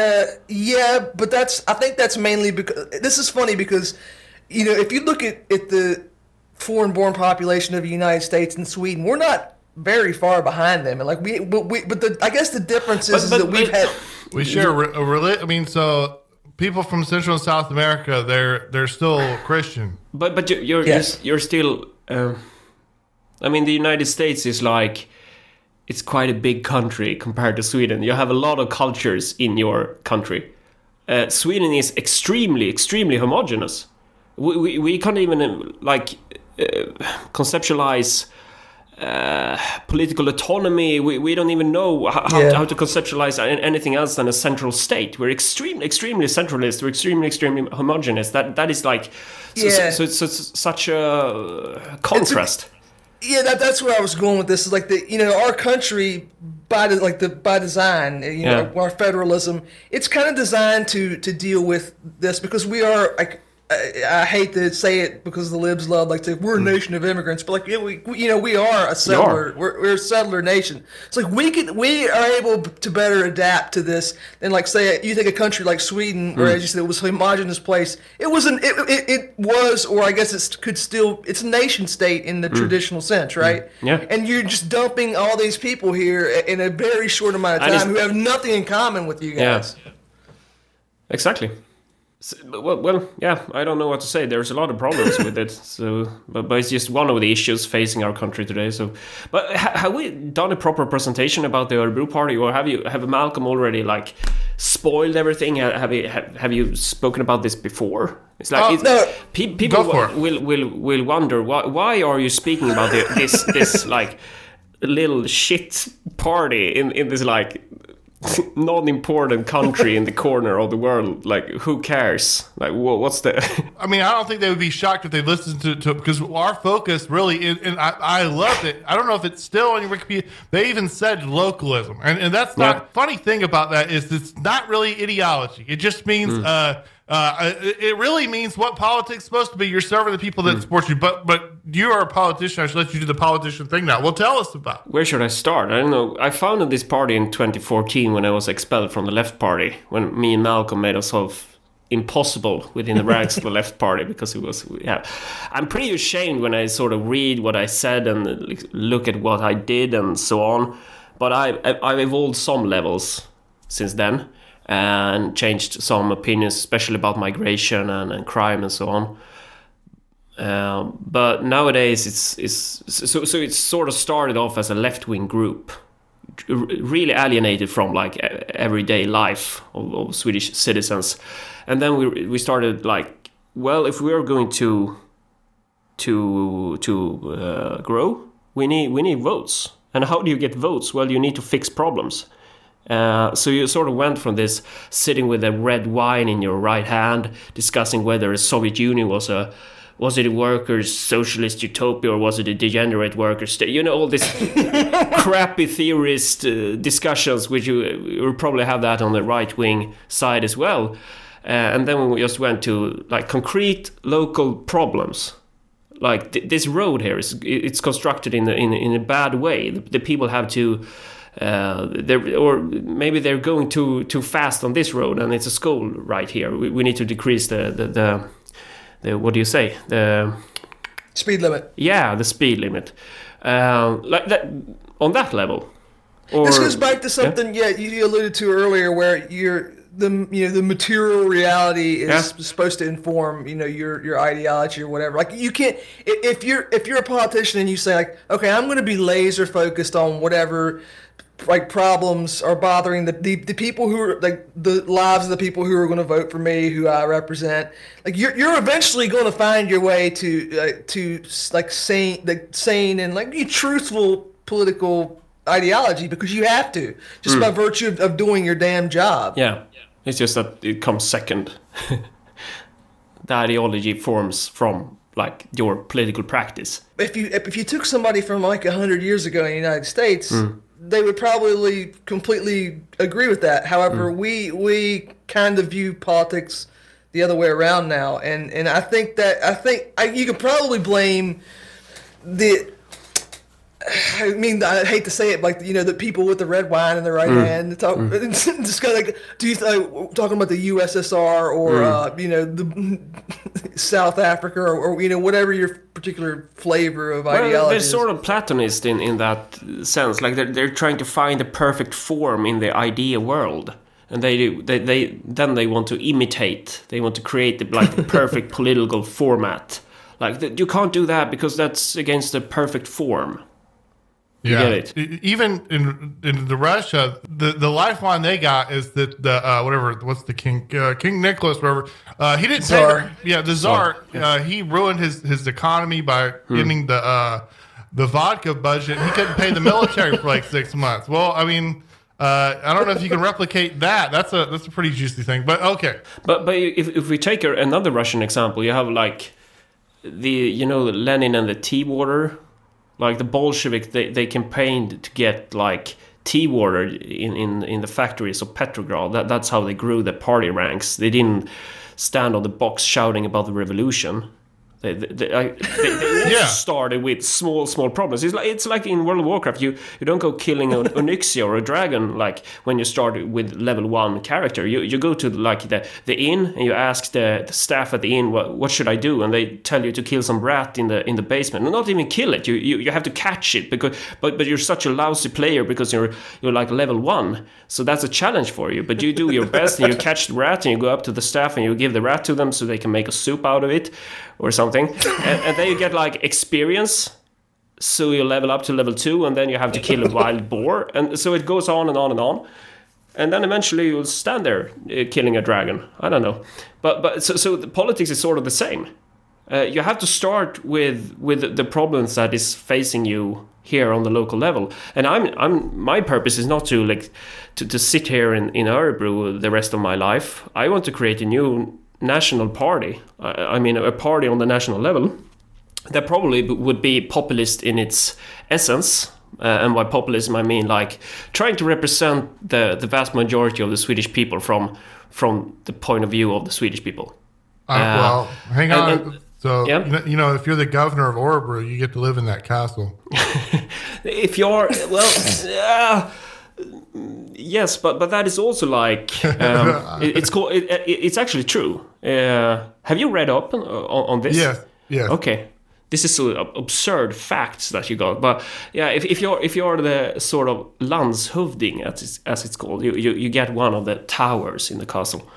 Speaker 3: uh, yeah, but that's I think that's mainly because this is funny because you know if you look at, at the foreign-born population of the United States and Sweden, we're not very far behind them, and like we, but we, but the I guess the difference is,
Speaker 4: But-
Speaker 3: is that we've had.
Speaker 2: We share a, re- a reli- I mean, so people from Central and South America, they're they're still Christian.
Speaker 4: But but you- you're
Speaker 3: Yes.
Speaker 4: you're, you're still. Um, I mean, the United States is like it's quite a big country compared to Sweden. You have a lot of cultures in your country. Uh, Sweden is extremely extremely homogeneous. We we, we can't even um, like uh, conceptualize. Uh, political autonomy. We, we don't even know how, how,
Speaker 3: Yeah.
Speaker 4: how to conceptualize anything else than a central state. We're extremely, extremely centralist. We're extremely, extremely homogenous. That that is like, so,
Speaker 3: Yeah.
Speaker 4: so, so, it's such a contrast.
Speaker 3: Yeah, that, that's where I was going with this. Is like the you know our country by the, like the by design, you know,
Speaker 4: Yeah.
Speaker 3: our federalism. It's kind of designed to to deal with this because we are like. I, I hate to say it because the libs love like to, we're a nation of immigrants, but like yeah, we, we you know we are a settler. We're, we're a settler nation. It's like we can we are able to better adapt to this than like say you take a country like Sweden, where as you said it was a homogenous place. It wasn't. It, it, it was, or I guess it could still. It's a nation state in the traditional sense, right?
Speaker 4: Yeah.
Speaker 3: And you're just dumping all these people here in a very short amount of time who have nothing in common with you
Speaker 4: Yeah.
Speaker 3: guys.
Speaker 4: Exactly. S- Well, well, yeah, I don't know what to say. There's a lot of problems with it. So, but, but it's just one of the issues facing our country today. So, but ha- have we done a proper presentation about the Örebro party, or have you have Malcolm already like spoiled everything? Have you have, have you spoken about this before? It's like
Speaker 2: Uh,
Speaker 4: it's,
Speaker 3: no.
Speaker 4: pe- people will will will wonder why why are you speaking about the, this this like little shit party in in this like non-important country in the corner of the world like who cares like wha- what's the
Speaker 2: I mean, I don't think they would be shocked if they listened to, to because our focus really, is, and I, I loved it. I don't know if it's still on your Wikipedia. They even said localism, and, and that's not
Speaker 4: Yeah.
Speaker 2: funny thing about that is it's not really ideology. It just means
Speaker 4: Hmm.
Speaker 2: uh, uh, it it really means what politics is supposed to be. You're serving the people that support you, but but you are a politician. I should let you do the politician thing now. Well, tell us about. it.
Speaker 4: where should i start i don't know i founded this party in 2014 when i was expelled from the left party when me and malcolm made ourselves impossible within the ranks of the left party because it was yeah i'm pretty ashamed when i sort of read what i said and uh, look at what i did and so on but i I- i've evolved some levels since then and changed some opinions especially about migration and, and crime and so on. Um, but nowadays it's it's so so it sort of started off as a left wing group, really alienated from like everyday life of, of Swedish citizens, and then we we started like well if we are going to to to uh, grow we need we need votes. And how do you get votes? Well you need to fix problems uh, so you sort of went from this sitting with a red wine in your right hand, discussing whether the Soviet Union was a was it a workers' socialist utopia or was it a degenerate workers' state? You know all this crappy theorist uh, discussions, which you, you probably have that on the right wing side as well. Uh, and then we just went to like concrete local problems like th- this road here is it's constructed in a, in, a- in a bad way the, the people have to uh, they're, or maybe they're going too too fast on this road and it's a school right here we, we need to decrease the the, the the what do you say the
Speaker 3: Speed limit.
Speaker 4: yeah the speed limit uh, like that on that level or
Speaker 3: This goes back to something, yeah, you alluded to earlier, where you're the you know the material reality is
Speaker 4: Yeah.
Speaker 3: supposed to inform you know your your ideology or whatever. Like you can't if you're if you're a politician and you say like, okay, I'm going to be laser focused on whatever like problems are bothering the, the the people who are like the lives of the people who are going to vote for me, who I represent. Like you're you're eventually going to find your way to uh, to like sane like sane and like truthful political ideology because you have to just by virtue of, of doing your damn job.
Speaker 4: yeah. It's just that it comes second. The ideology forms from like your political practice.
Speaker 3: If you if you took somebody from like hundred years ago in the United States, they would probably completely agree with that. However, mm. we we kind of view politics the other way around now, and and I think that I think I, you could probably blame the. I mean, I hate to say it, like you know, the people with the red wine in their right hand, talk, just kind of like, do you uh, talking about the USSR or uh, you know the South Africa or, or you know whatever your particular flavor of
Speaker 4: Well,
Speaker 3: ideology.
Speaker 4: they're
Speaker 3: is.
Speaker 4: sort of Platonist in, in that sense. Like they're, they're trying to find the perfect form in the idea world, and they do. They, they then they want to imitate. They want to create the, like the perfect political format. Like that, you can't do that because that's against the perfect form.
Speaker 2: Yeah,
Speaker 4: get it.
Speaker 2: E- even in in the Russia, the the lifeline they got is that the uh, whatever what's the king uh, King Nicholas whatever uh, he didn't
Speaker 3: Tsar.
Speaker 2: pay. Yeah, the czar. Uh, he ruined his his economy by getting the uh, the vodka budget. He couldn't pay the military for like six months. Well, I mean. Uh, I don't know if you can replicate that. That's a that's a pretty juicy thing. But okay,
Speaker 4: But but if, if we take another Russian example, you have like the you know Lenin and the tea water, like the Bolshevik they, they campaigned to get like tea water in, in, in the factories of Petrograd. That that's how they grew the party ranks. They didn't stand on the box shouting about the revolution. They, they, they, they,
Speaker 2: Yeah.
Speaker 4: started with small, small problems. It's like it's like in World of Warcraft. You you don't go killing an Onyxia or a dragon like when you start with level one character. You you go to like the, the inn and you ask the, the staff at the inn what what should I do, and they tell you to kill some rat in the in the basement. And not even kill it. You, you you have to catch it because but but you're such a lousy player because you're you're like level one. So that's a challenge for you. But you do your best and you catch the rat and you go up to the staff and you give the rat to them so they can make a soup out of it or something. and, and then you get like experience. So you level up to level two, and then you have to kill a wild boar, and so it goes on and on and on, and then eventually you'll stand there uh, killing a dragon. I don't know, but but so so the politics is sort of the same. Uh, you have to start with with the problems that is facing you here on the local level, and I'm I'm my purpose is not to like to, to sit here in in Örebro the rest of my life. I want to create a new national party. I, mean a party on the national level that probably would be populist in its essence. Uh, and by populism, I mean like trying to represent the, the vast majority of the Swedish people from from the point of view of the Swedish people.
Speaker 2: uh, well, hang on.
Speaker 4: and- and-
Speaker 2: so
Speaker 4: yeah.
Speaker 2: you, know, if you're the governor of Örebro, you get to live in that castle.
Speaker 4: If you're well, uh, yes, but but that is also like um, it, it's called. It, it, it's actually true. Uh, have you read up on, on, this?
Speaker 2: Yeah. yes.
Speaker 4: Okay. This is absurd facts that you got, but yeah, if, if you're if you're the sort of landshövding as it's, as it's called, you, you, you get one of the towers in the castle.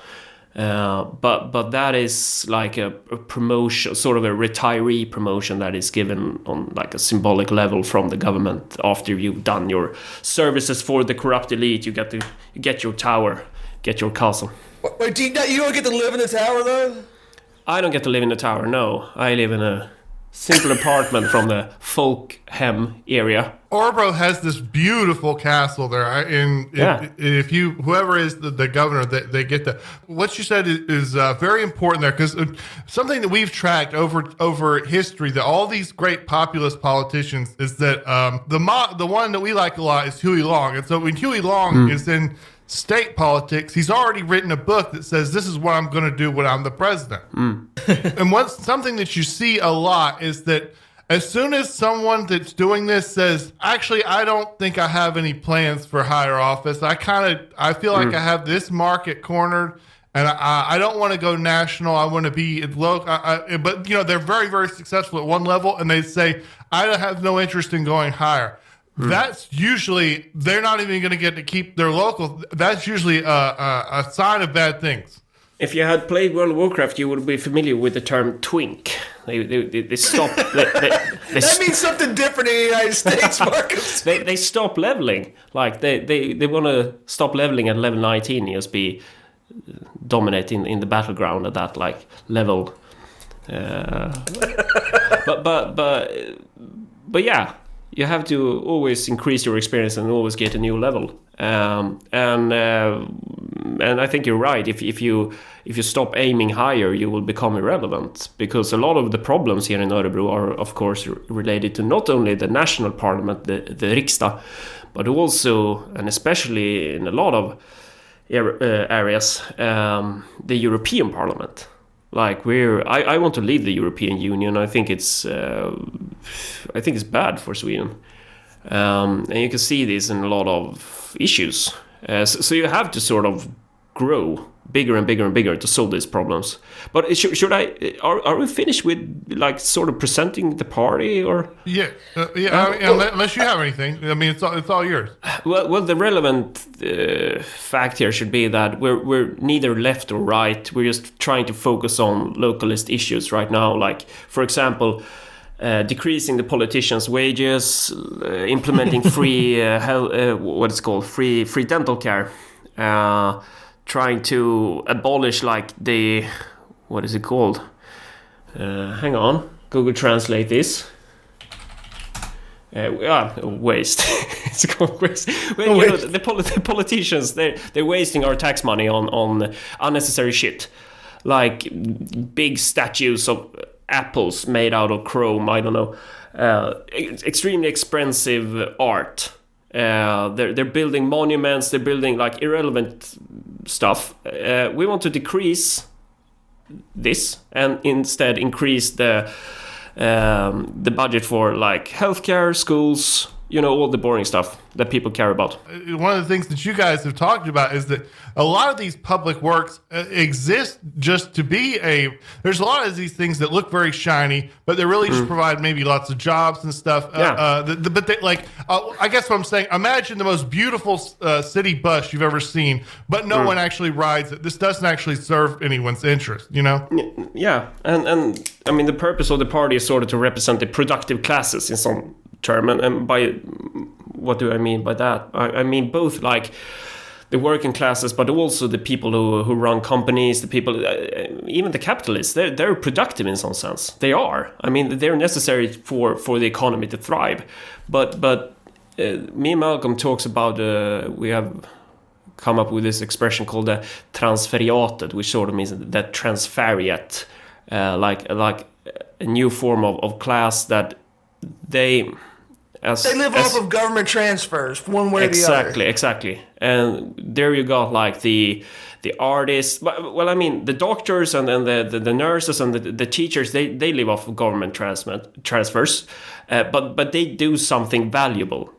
Speaker 4: Uh, but but that is like a, a promotion, sort of a retiree promotion that is given on like a symbolic level from the government after you've done your services for the corrupt elite. You get to get your tower, get your castle.
Speaker 3: Wait, do you, not- you don't get to live in the tower though?
Speaker 4: I don't get to live in the tower. No, I live in a simple apartment from the folk Folkhem area.
Speaker 2: Örebro has this beautiful castle there, and if,
Speaker 4: Yeah.
Speaker 2: if you whoever is the, the governor, they, they get that. What you said is, is uh, very important there because something that we've tracked over over history that all these great populist politicians is that um, the mo- the one that we like a lot is Huey Long, and so when Huey Long is in state politics, he's already written a book that says this is what I'm going to do when I'm the president. Mm. and what's something that you see a lot is that as soon as someone that's doing this says, actually, I don't think I have any plans for higher office, I kind of I feel like mm. I have this market cornered. and I, I don't want to go national. I want to be local. I, I, but you know, they're very, very successful at one level, and they say I have no interest in going higher. That's usually they're not even going to get to keep their local. That's usually a, a, a sign of bad things.
Speaker 4: If you had played World of Warcraft, you would be familiar with the term twink. They they, they, they stop. they, they, they,
Speaker 3: That means something different in the United States, Markus.
Speaker 4: they, they stop leveling. Like they they, they want to stop leveling at level 19 and just be dominating in the battleground at that like level. Uh, but but but but yeah, you have to always increase your experience and always get a new level. Um, and uh, and I think you're right. If if you if you stop aiming higher, you will become irrelevant because a lot of the problems here in Örebro are, of course, related to not only the national parliament, the the Riksdag, but also and especially in a lot of uh, areas, um, the European Parliament. Like we're, I, I want to leave the European Union. I think it's, uh, I think it's bad for Sweden, um, and you can see this in a lot of issues. Uh, so, so you have to sort of grow bigger and bigger and bigger to solve these problems. But should, should I? Are, are we finished with like sort of presenting the party or?
Speaker 2: Yeah, uh, yeah. I mean, unless, unless you have anything, I mean, it's all, it's all yours.
Speaker 4: Well, well, the relevant uh, fact here should be that we're we're neither left or right. We're just trying to focus on localist issues right now. Like, for example, uh, decreasing the politicians' wages, uh, implementing free uh, health, uh, what it's called, free free dental care, uh, trying to abolish like the what is it called? Uh, hang on, Google Translate this. Uh, yeah, waste. it's called waste. Well, you know, the, poli- the politicians they're they're wasting our tax money on on unnecessary shit, like big statues of apples made out of chrome. I don't know, uh, extremely expensive art. Uh, they're they're building monuments. They're building like irrelevant stuff. Uh, we want to decrease this and instead increase the um, the budget for like healthcare, schools, you know, all the boring stuff that people care about.
Speaker 2: one of the things that you guys have talked about is that a lot of these public works uh, exist just to be a there's a lot of these things that look very shiny but they really just provide maybe lots of jobs and stuff uh,
Speaker 4: Mm. Yeah.
Speaker 2: uh, the, the- but they like uh, i guess what i'm saying imagine the most beautiful uh, city bus you've ever seen but
Speaker 4: Mm.
Speaker 2: no one actually rides it this doesn't actually serve anyone's interest you know
Speaker 4: Yeah, and and I mean the purpose of the party is sort of to represent the productive classes in some term, and, and by what do I mean by that? I, I mean both like the working classes, but also the people who, who run companies, the people, uh, even the capitalists. They're they're productive in some sense. They are. I mean, they're necessary for for the economy to thrive. But but uh, me and Malcolm talks about uh, we have come up with this expression called the transferiatet, which sort of means that transferiate, uh, like like a new form of, of class that they as
Speaker 3: They live
Speaker 4: as-
Speaker 3: off of government transfers, one way or the
Speaker 4: exactly
Speaker 3: other.
Speaker 4: exactly exactly. and there you got like the the artists. Well i mean the doctors and then the, the, the nurses and the, the teachers they, they live off of government transmit, transfers uh, but but they do something valuable.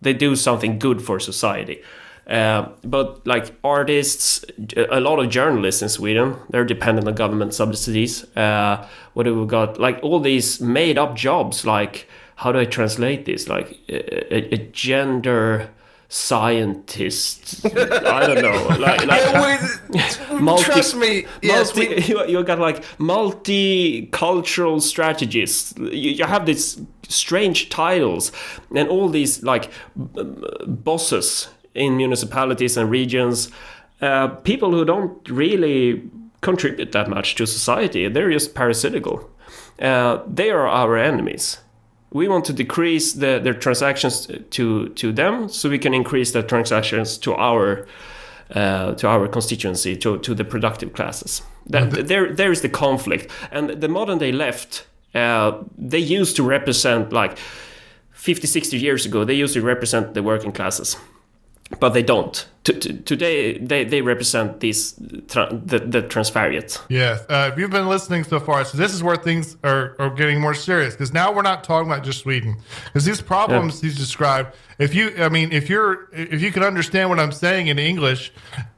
Speaker 4: They do something good for society. Uh, but like artists a lot of journalists in sweden they're dependent on government subsidies. Uh, what do we got? Like all these made up jobs like how do i translate this like a, a, gender scientist i don't know like, like multi-
Speaker 3: trust me. Yes,
Speaker 4: multi,
Speaker 3: we,
Speaker 4: you, you got like multicultural strategists. You, you have these strange titles and all these like bosses in municipalities and regions. Uh, people who don't really contribute that much to society. They're just parasitical. Uh, they are our enemies. We want to decrease the, their transactions to to them, so we can increase the transactions to our uh, to our constituency, to, to the productive classes. That, there, there is the conflict. And the modern day left, uh, they used to represent, like 50, 60 years ago, they used to represent the working classes. But they don't. T- today, they, they represent these tra- the, the Transferiat.
Speaker 2: Yes. Uh, if you've been listening so far, so this is where things are, are getting more serious because now we're not talking about just Sweden because these problems he's described. If you, I mean, if you're, if you can understand what I'm saying in English,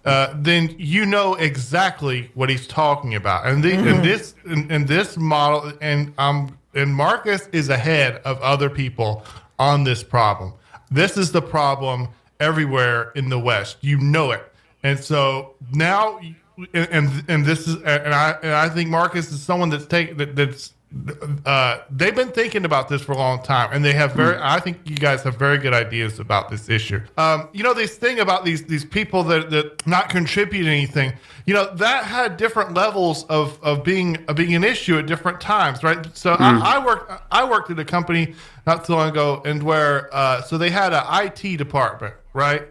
Speaker 2: uh, then you know exactly what he's talking about. And, the, and this, and, and this model, and I'm, and Markus is ahead of other people on this problem. This is the problem everywhere in the West. You know it. And so now, and and, and this is, and I and I think Markus is someone that's taken that, that's. Uh, they've been thinking about this for a long time, and they have very. I think you guys have very good ideas about this issue. Um, you know, this thing about these these people that that not contribute anything. You know, that had different levels of of being of being an issue at different times, right? So I, I worked I worked at a company not too long ago, and where uh, so they had an IT department, right?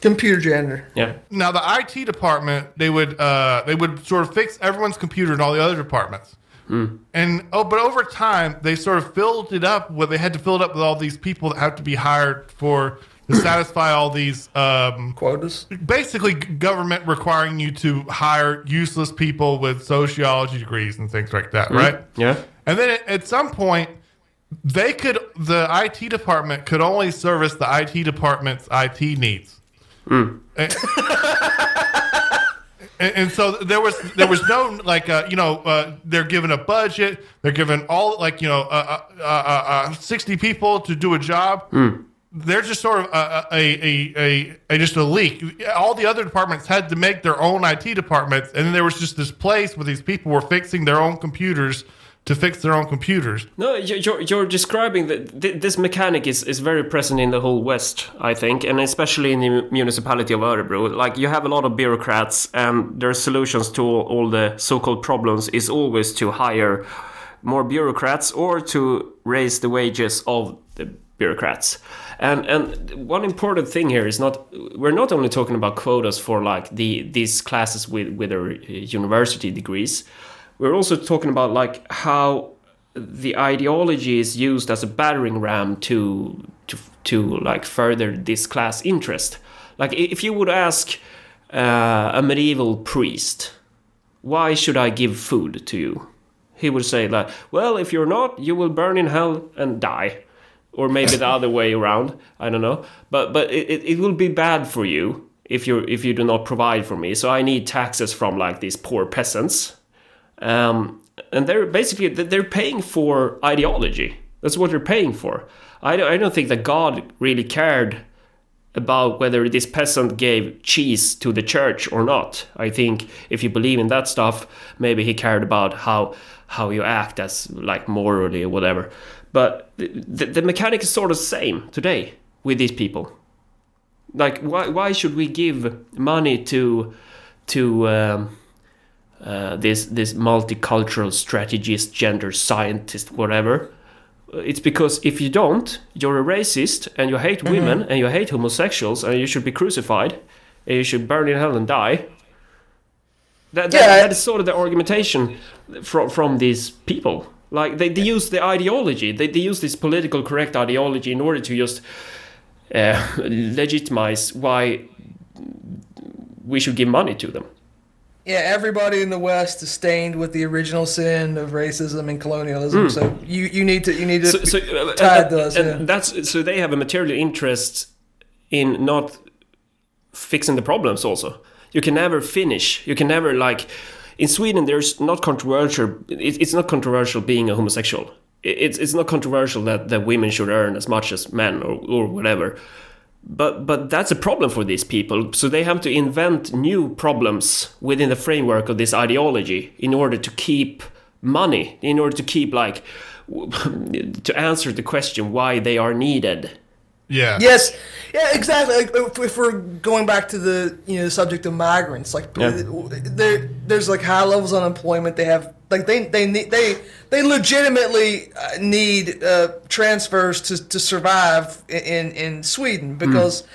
Speaker 3: Computer janitor.
Speaker 4: Yeah.
Speaker 2: now the IT department they would uh, they would sort of fix everyone's computer and all the other departments. Mm. And oh, but over time they sort of filled it up. Where they had to fill it up with all these people that have to be hired for to satisfy all these um,
Speaker 3: Quotas.
Speaker 2: basically government requiring you to hire useless people with sociology degrees and things like that, mm-hmm. right?
Speaker 4: Yeah.
Speaker 2: And then at, at some point, they could the IT department could only service the IT department's IT needs. Mm. And, and, and so there was there was no like uh, you know uh, they're given a budget they're given all like you know uh, uh, uh, uh, sixty people to do a job. They're just sort of a, a, a, a, a just a leak. All the other departments had to make their own IT departments, and then there was just this place where these people were fixing their own computers to fix their own computers.
Speaker 4: No, you- you're, you're describing that this mechanic is, is very present in the whole West, I think, and especially in the municipality of Örebro. Like, you have a lot of bureaucrats, and their solutions to all, all the so called problems is always to hire more bureaucrats or to raise the wages of the bureaucrats. And and one important thing here is not we're not only talking about quotas for like the these classes with with their uh, university degrees. We're also talking about like how the ideology is used as a battering ram to to to like further this class interest. Like if you would ask uh, a medieval priest, why should I give food to you? He would say like, well, if you're not, you will burn in hell and die, or maybe the other way around. I don't know, but but it, it, will be bad for you if you if you do not provide for me. So I need taxes from like these poor peasants um, and they're basically they're paying for ideology. That's what they're paying for. I don't, I don't think that God really cared about whether this peasant gave cheese to the church or not. I think if you believe in that stuff, maybe he cared about how how you act as like morally or whatever. But the, the, mechanic is sort of the same today with these people. Like why why should we give money to to um, uh, this this multicultural strategist, gender scientist, whatever. Uh, It's because if you don't, you're a racist and you hate women and you hate homosexuals and you should be crucified and you should burn in hell and die. That, that,
Speaker 3: Yeah,
Speaker 4: that is sort of the argumentation from from these people. Like they, they use the ideology, they, they use this political correct ideology in order to just uh, legitimize why we should give money to them.
Speaker 3: Yeah, everybody in the West is stained with the original sin of racism and colonialism. So you, you need to you need to
Speaker 4: so, so uh,
Speaker 3: tied
Speaker 4: and-
Speaker 3: those.
Speaker 4: and
Speaker 3: Yeah.
Speaker 4: that's so they have a material interest in not fixing the problems also you can never finish you can never like in sweden there's not controversial it, it's not controversial being a homosexual It- it's, it's not controversial that, that women should earn as much as men or, or whatever but but that's a problem for these people so they have to invent new problems within the framework of this ideology in order to keep money in order to keep like to answer the question why they are needed
Speaker 2: Yeah.
Speaker 3: Yes, yeah, exactly. Like if, if we're going back to the you know subject of migrants, like
Speaker 4: Yeah.
Speaker 3: there there's like high levels of unemployment. They have like they they need they they legitimately uh, need uh, transfers to, to survive in in Sweden because.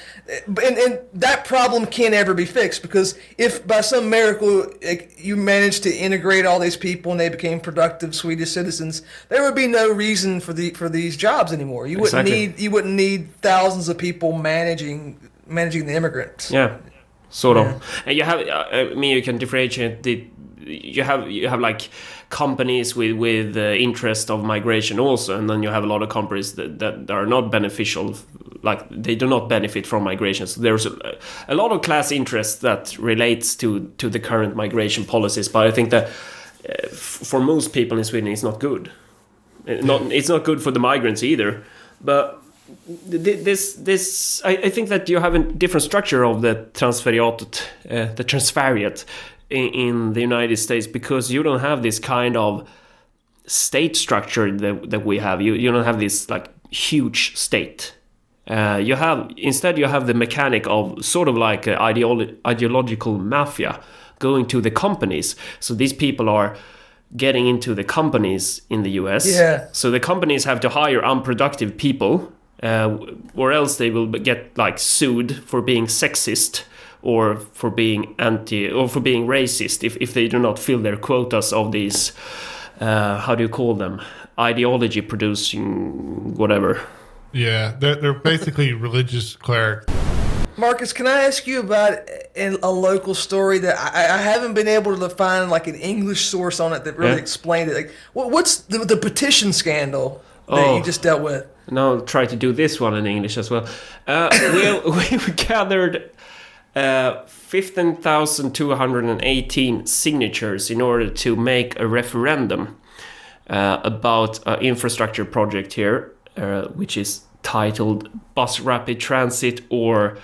Speaker 3: And, and that problem can't ever be fixed because if by some miracle you managed to integrate all these people and they became productive Swedish citizens, there would be no reason for the for these jobs anymore. You wouldn't
Speaker 4: Exactly.
Speaker 3: need you wouldn't need thousands of people managing managing the immigrants.
Speaker 4: Yeah, sort of. And you have, uh, I mean, you can differentiate the. You have you have like companies with with uh, interest of migration also, and then you have a lot of companies that, that are not beneficial, like they do not benefit from migration. So there's a, a lot of class interest that relates to to the current migration policies. But I think that uh, for most people in Sweden, it's not good. Uh, Not it's not good for the migrants either. But this this I, I think that you have a different structure of the transferiatet, uh, the transferiat in, the United States because you don't have this kind of state structure that, that we have. You you don't have this like huge state. Uh, you have instead you have the mechanic of sort of like ideolo- ideological mafia going to the companies. So these people are getting into the companies in the US.
Speaker 3: Yeah.
Speaker 4: So the companies have to hire unproductive people, uh, or else they will get like sued for being sexist or for being anti or for being racist if, if they do not fill their quotas of these. Uh, how do you call them? Ideology producing whatever.
Speaker 2: Yeah, they're, they're basically religious clerics.
Speaker 3: Markus, can I ask you about a, a local story that I, I haven't been able to find like an English source on it that really
Speaker 4: Yeah.
Speaker 3: explained it? Like, what, what's the, the petition scandal that
Speaker 4: Oh.
Speaker 3: you just dealt with?
Speaker 4: Now I'll try to do this one in English as well. Uh, we, we gathered uh, 15,218 signatures in order to make a referendum uh, about an infrastructure project here, uh, which is titled Bus Rapid Transit or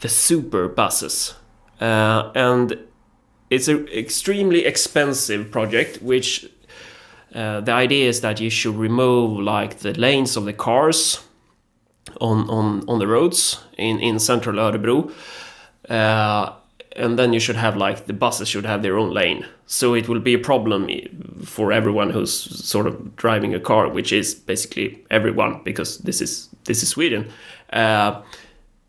Speaker 4: the Super Buses. Uh, and it's an extremely expensive project, which uh, the idea is that you should remove like the lanes of the cars on on, on the roads in, in central Örebro. Uh, and then you should have like the buses should have their own lane. So it will be a problem for everyone who's sort of driving a car, which is basically everyone because this is this is Sweden. Uh,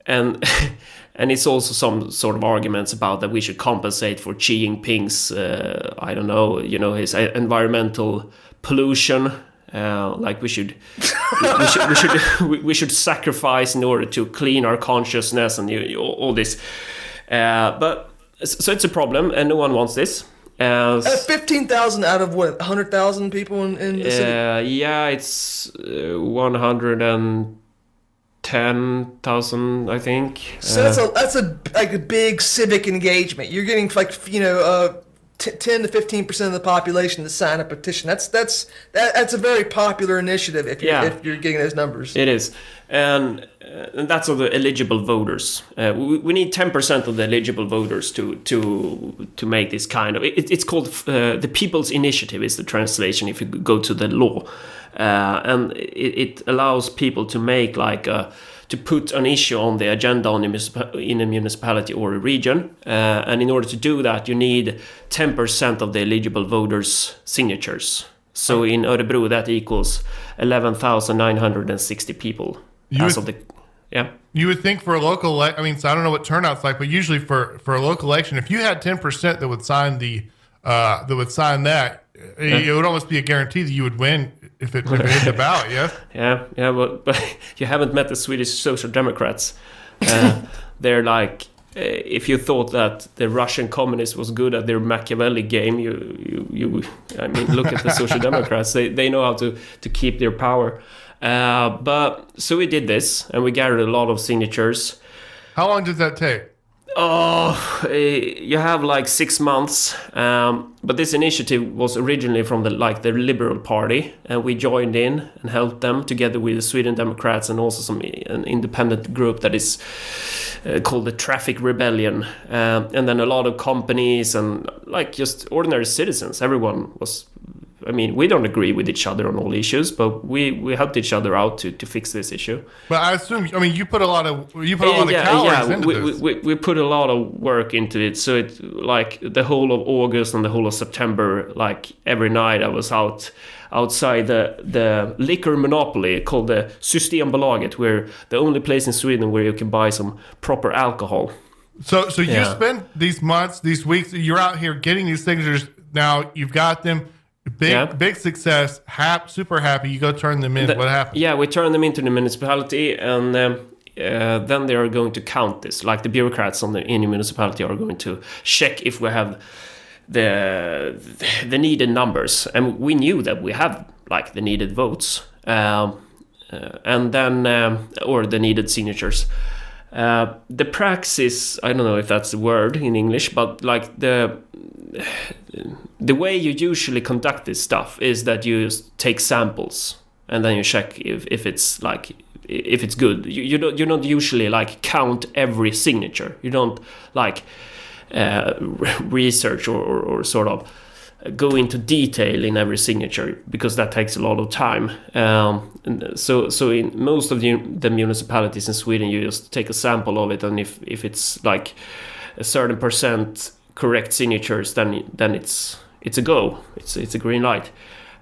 Speaker 4: and and it's also some sort of arguments about that we should compensate for Xi Jinping's uh, I don't know you know his uh, environmental pollution uh, like we should we should we should we- should sacrifice in order to clean our consciousness and all, this uh, but so it's a problem and no one wants this uh,
Speaker 3: Uh, 15,000 out of what, 100,000 people in, in the city?
Speaker 4: uh, yeah, it's uh, one hundred and ten thousand, I think.
Speaker 3: So that's a that's a like a big civic engagement. You're getting like you know uh, t- ten to fifteen percent of the population to sign a petition. That's that's that, that's a very popular initiative if you're,
Speaker 4: Yeah.
Speaker 3: if you're getting those numbers.
Speaker 4: It is, and, uh, and that's of the eligible voters. Uh, we, we need ten percent of the eligible voters to to to make this kind of. It, it's called uh, the People's Initiative. Is the translation if you go to the law, uh, and it, it allows people to make like a, to put an issue on the agenda on municipa- in a municipality or a region. Uh, and in order to do that, you need ten percent of the eligible voters' signatures. So in Örebro, that equals 11,960 people
Speaker 2: You
Speaker 4: as
Speaker 2: would-
Speaker 4: of the. Yeah.
Speaker 2: You would think for a local, ele- I mean, so I don't know what turnout's like, but usually for for a local election, if you had ten percent that would sign the uh, that would sign that, it would almost be a guarantee that you would win if it, hit the ballot. Yeah.
Speaker 4: Yeah, yeah, but, but you haven't met the Swedish Social Democrats. Uh, they're like, uh, if you thought that the Russian communists was good at their Machiavelli game, you, you, you I mean, look at the Social Democrats. They, they know how to, to keep their power. Uh, but so we did this, and we gathered a lot of signatures.
Speaker 2: How long does that take?
Speaker 4: Oh, eh, you have like six months. Um, but this initiative was originally from the like the Liberal Party, and we joined in and helped them together with the Sweden Democrats and also some an independent group that is uh, called the Traffic Rebellion. Um, and then a lot of companies and like just ordinary citizens. Everyone was. I mean, we don't agree with each other on all issues, but we, we helped each other out to, to fix this issue.
Speaker 2: But I assume, I mean, you put a lot of you put a lot of calories into
Speaker 4: we,
Speaker 2: this.
Speaker 4: we, we, we put a lot of work into it. So it like the whole of August and the whole of September, like every night I was out outside the the liquor monopoly called the Systembolaget, where the only place in Sweden where you can buy some proper alcohol.
Speaker 2: So, so you
Speaker 4: Yeah.
Speaker 2: spend these months, these weeks, you're out here getting these signatures. Now you've got them, big,
Speaker 4: Yeah.
Speaker 2: big success, hap, super happy. You go turn them in.
Speaker 4: The-
Speaker 2: what happened?
Speaker 4: Yeah, we turn them into the municipality, and um, uh, then they are going to count this. Like the bureaucrats on the in the municipality are going to check if we have the the needed numbers, and we knew that we have like the needed votes, um, uh, and then um, or the needed signatures. Uh, the praxis, I don't know if that's a word in English, but like the the way you usually conduct this stuff is that you take samples and then you check if, if it's like if it's good. You, you don't you don't usually like count every signature. You don't like uh, research or, or, or sort of go into detail in every signature because that takes a lot of time. Um, so, so in most of the, the municipalities in Sweden, you just take a sample of it, and if, if it's like a certain percent correct signatures, then then it's it's a go. It's it's a green light.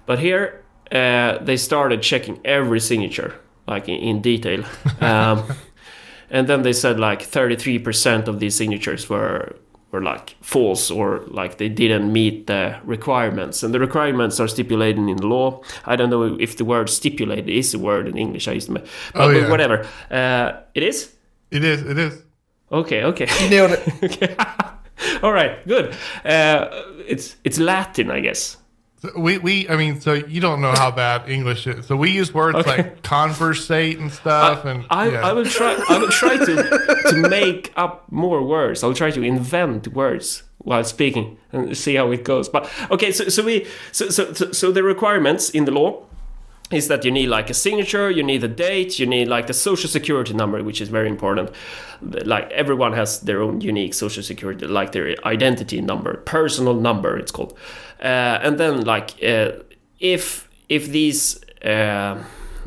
Speaker 4: But here, uh, they started checking every signature like in, in detail. Um, and then they said like 33% of these signatures were were like false or like they didn't meet the requirements. And the requirements are stipulated in the law. I don't know if the word stipulated is a word in english i used to but,
Speaker 2: Oh,
Speaker 4: but whatever. Uh, it is?
Speaker 2: It is. It is.
Speaker 4: okay okay.
Speaker 3: You nailed it.
Speaker 4: okay. All right good. Uh, it's it's latin i guess
Speaker 2: So we we. I mean, so you don't know how bad English is. So we use words
Speaker 4: Okay.
Speaker 2: like conversate and stuff, and
Speaker 4: I,
Speaker 2: yeah.
Speaker 4: I will try. I will try to to make up more words. I'll try to invent words while speaking and see how it goes. But okay, so so we so so so, so the requirements in the law is that you need like a signature, you need a date, you need like the social security number, which is very important. Like everyone has their own unique social security, like their identity number, personal number, it's called. Uh, and then like uh, if if these uh,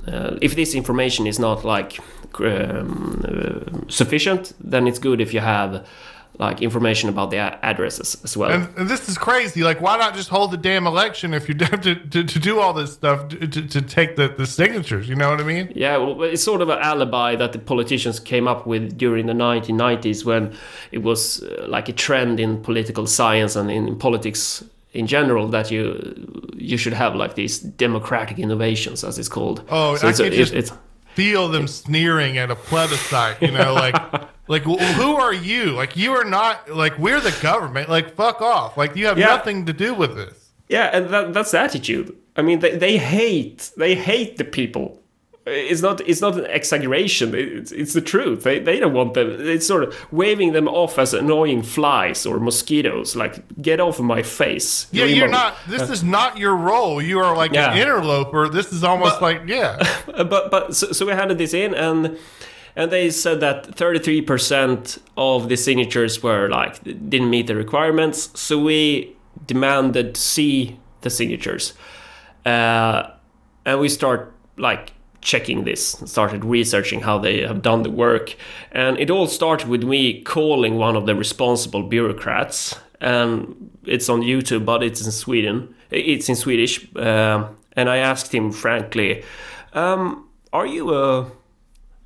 Speaker 4: uh, if this information is not like um, uh, sufficient, then it's good if you have like information about the a- addresses as well.
Speaker 2: And, and this is crazy. Like, why not just hold the damn election if you have to, to, to do all this stuff to, to, to take the, the signatures? You know what I mean?
Speaker 4: Yeah, well, it's sort of an alibi that the politicians came up with during the 1990s when it was uh, like a trend in political science and in, politics in general that you you should have like these democratic innovations, as it's called.
Speaker 2: Oh,
Speaker 4: so
Speaker 2: I
Speaker 4: it's, a-
Speaker 2: just-
Speaker 4: it's
Speaker 2: Feel them sneering at a plebiscite. You know, like, like who are you? Like, you are not like we're the government. Like, fuck off. Like, you have
Speaker 4: Yeah.
Speaker 2: nothing to do with this.
Speaker 4: yeah, and that, that's the attitude. I mean, they, they hate they hate the people. It's not it's not an exaggeration. It's, it's the truth. They, they don't want them. It's sort of waving them off as annoying flies or mosquitoes. Like get off of my face.
Speaker 2: Yeah,
Speaker 4: You're
Speaker 2: you're not. This is not your role. You are like
Speaker 4: Yeah.
Speaker 2: an interloper. This is almost like yeah.
Speaker 4: Uh, but but so, so we handed this in and and they said that 33% of the signatures were like didn't meet the requirements so we demanded to see the signatures uh, and we start like checking this started researching how they have done the work. And it all started with me calling one of the responsible bureaucrats. And it's on youtube but it's in sweden. It's in swedish. Um, and i asked him frankly um, are you a,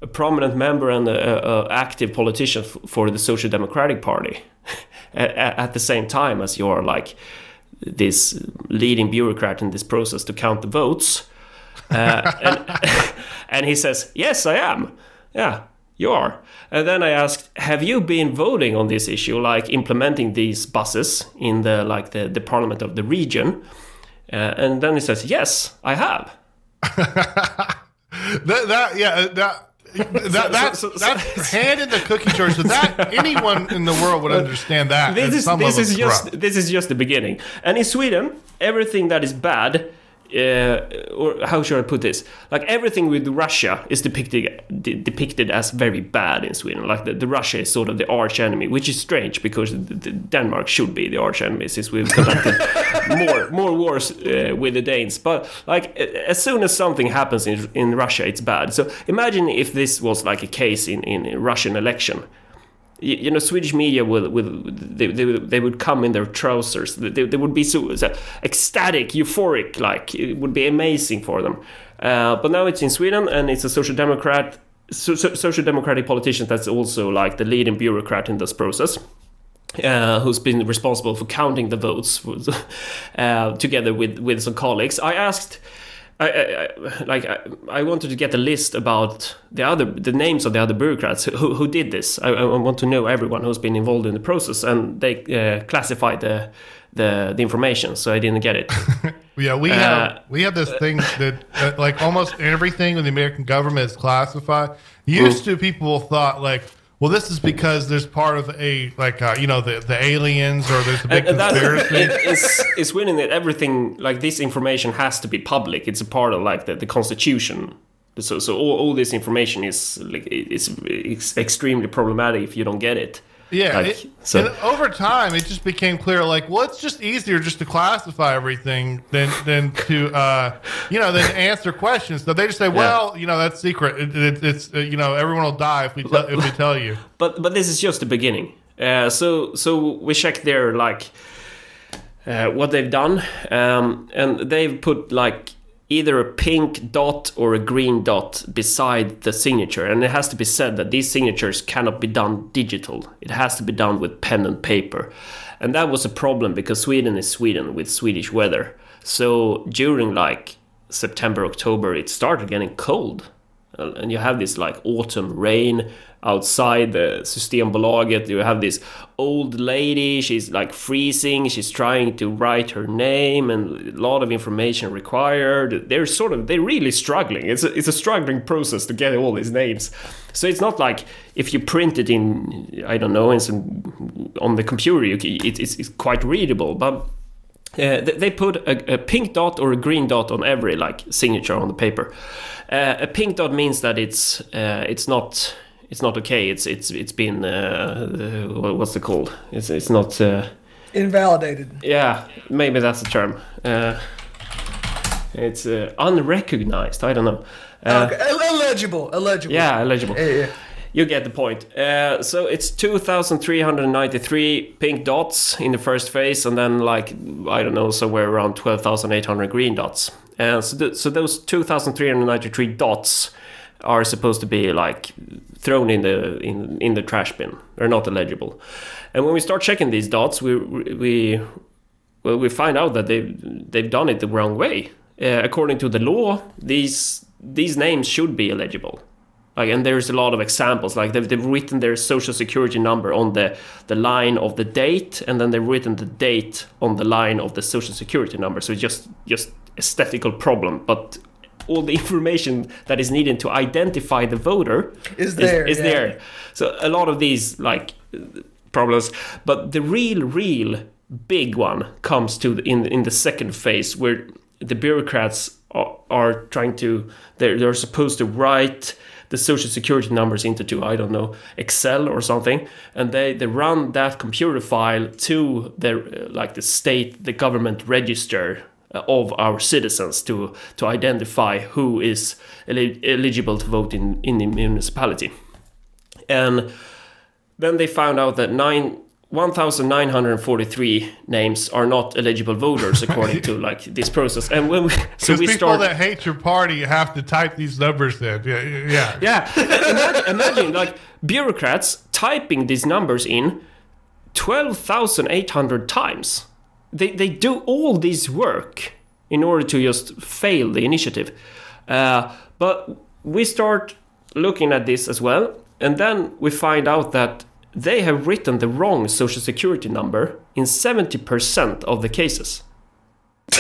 Speaker 4: a prominent member and a, a active politician f- for the social democratic party? At, at the same time as you're like this leading bureaucrat in this process to count the votes uh, and, and he says, Yes, I am. Yeah, you are. And then I asked, Have you been voting on this issue, like implementing these buses in the like the, the parliament of the region? Uh, and then he says, Yes, I have.
Speaker 2: That, that yeah that. That, that
Speaker 4: so- so-
Speaker 2: that's hand in the cookie jar. So that anyone in the world would understand that.
Speaker 4: This is this is just
Speaker 2: corrupt.
Speaker 4: this is just the beginning. And in Sweden, everything that is bad. Uh, or how should I put this? Like everything with Russia is depicted de- depicted as very bad in Sweden. Like the, the Russia is sort of the arch enemy, which is strange because the, the Denmark should be the arch enemy since we've conducted more more wars uh, with the Danes. But like as soon as something happens in in Russia, it's bad. So imagine if this was like a case in in a Russian election you, know Swedish media will will they, they, would- they would come in their trousers they, they would be so, so ecstatic euphoric like it would be amazing for them uh, but now it's in Sweden and it's a social democrat so, so, social democratic politician that's also like the leading bureaucrat in this process uh, who's been responsible for counting the votes uh, together with, with some colleagues. I asked I, I, I like I, I wanted to get a list about the other the names of the other bureaucrats who, who did this. I, I want to know everyone who's been involved in the process, and they uh, classified the, the the information, so I didn't get it.
Speaker 2: Yeah, we
Speaker 4: Uh,
Speaker 2: have we have this thing that uh, like almost everything in the American government is classified. Used to people thought like, well, this is because there's part of a like uh, you know the the aliens or there's a big
Speaker 4: And- and
Speaker 2: conspiracy.
Speaker 4: it- it's it's winning that everything like this information has to be public. It's a part of like the, the constitution. So so all, all this information is like it's, it's extremely problematic if you don't get it.
Speaker 2: Yeah,
Speaker 4: Like,
Speaker 2: it,
Speaker 4: so-
Speaker 2: and over time, it just became clear. Like, well, it's just easier just to classify everything than than to uh, you know than answer questions. So they just say, well, you know, that's secret. It, it, it's uh, you know, everyone will die if we tell if we tell you.
Speaker 4: But but this is just the beginning. Uh, so so we check their like uh, what they've done, um, and they've put like either a pink dot or a green dot beside the signature, and it has to be said that these signatures cannot be done digital. It has to be done with pen and paper, and that was a problem because Sweden is Sweden with Swedish weather. So during like September October, it started getting cold and you have this like autumn rain outside the Systembolaget. You have this old lady. She's like freezing. She's trying to write her name, and a lot of information required. They're sort of they're really struggling. It's a, it's a struggling process to get all these names. So it's not like if you print it in I don't know in some on the computer, you, it, it's, it's quite readable, but. Uh, they put a, a pink dot or a green dot on every like signature on the paper. Uh, a pink dot means that it's uh, it's not it's not okay. It's it's it's been uh, uh, what's it called? It's it's not. Uh,
Speaker 3: Invalidated.
Speaker 4: yeah, maybe that's the term. Uh, it's uh, unrecognized. I don't know. Uh,
Speaker 3: okay. Illegible. Illegible.
Speaker 4: Yeah, illegible.
Speaker 3: Yeah, yeah.
Speaker 4: You get the point. Uh, so it's 2,393 pink dots in the first phase, and then like I don't know, somewhere around 12,800 green dots. And so, th- so those 2,393 dots are supposed to be like thrown in the in in the trash bin. They're not illegible. And when we start checking these dots, we we well we find out that they they've done it the wrong way. Uh, according to the law, these these names should be illegible like and there's a lot of examples like they've, they've written their social security number on the the line of the date and then they've written the date on the line of the social security number so it's just just aesthetical problem but all the information that is needed to identify the voter
Speaker 3: Is there,
Speaker 4: is,
Speaker 3: yeah.
Speaker 4: there so a lot of these like problems but the real real big one comes to the, in in the second phase where the bureaucrats are, are trying to they're, they're supposed to write the social security numbers into to, I don't know Excel or something, and they, they run that computer file to the uh, like the state the government register Uh, of our citizens to to identify who is eli- eligible to vote in in the municipality, and then they found out that nine. 1943 names are not eligible voters according to like this process and when we so we
Speaker 2: people
Speaker 4: start
Speaker 2: that hate your party have to type these numbers in. Yeah, yeah.
Speaker 4: yeah imagine, imagine like bureaucrats typing these numbers in 12,800 times they, they do all this work in order to just fail the initiative. Uh, but we start looking at this as well and then we find out that they have written the wrong social security number in 70% of the cases.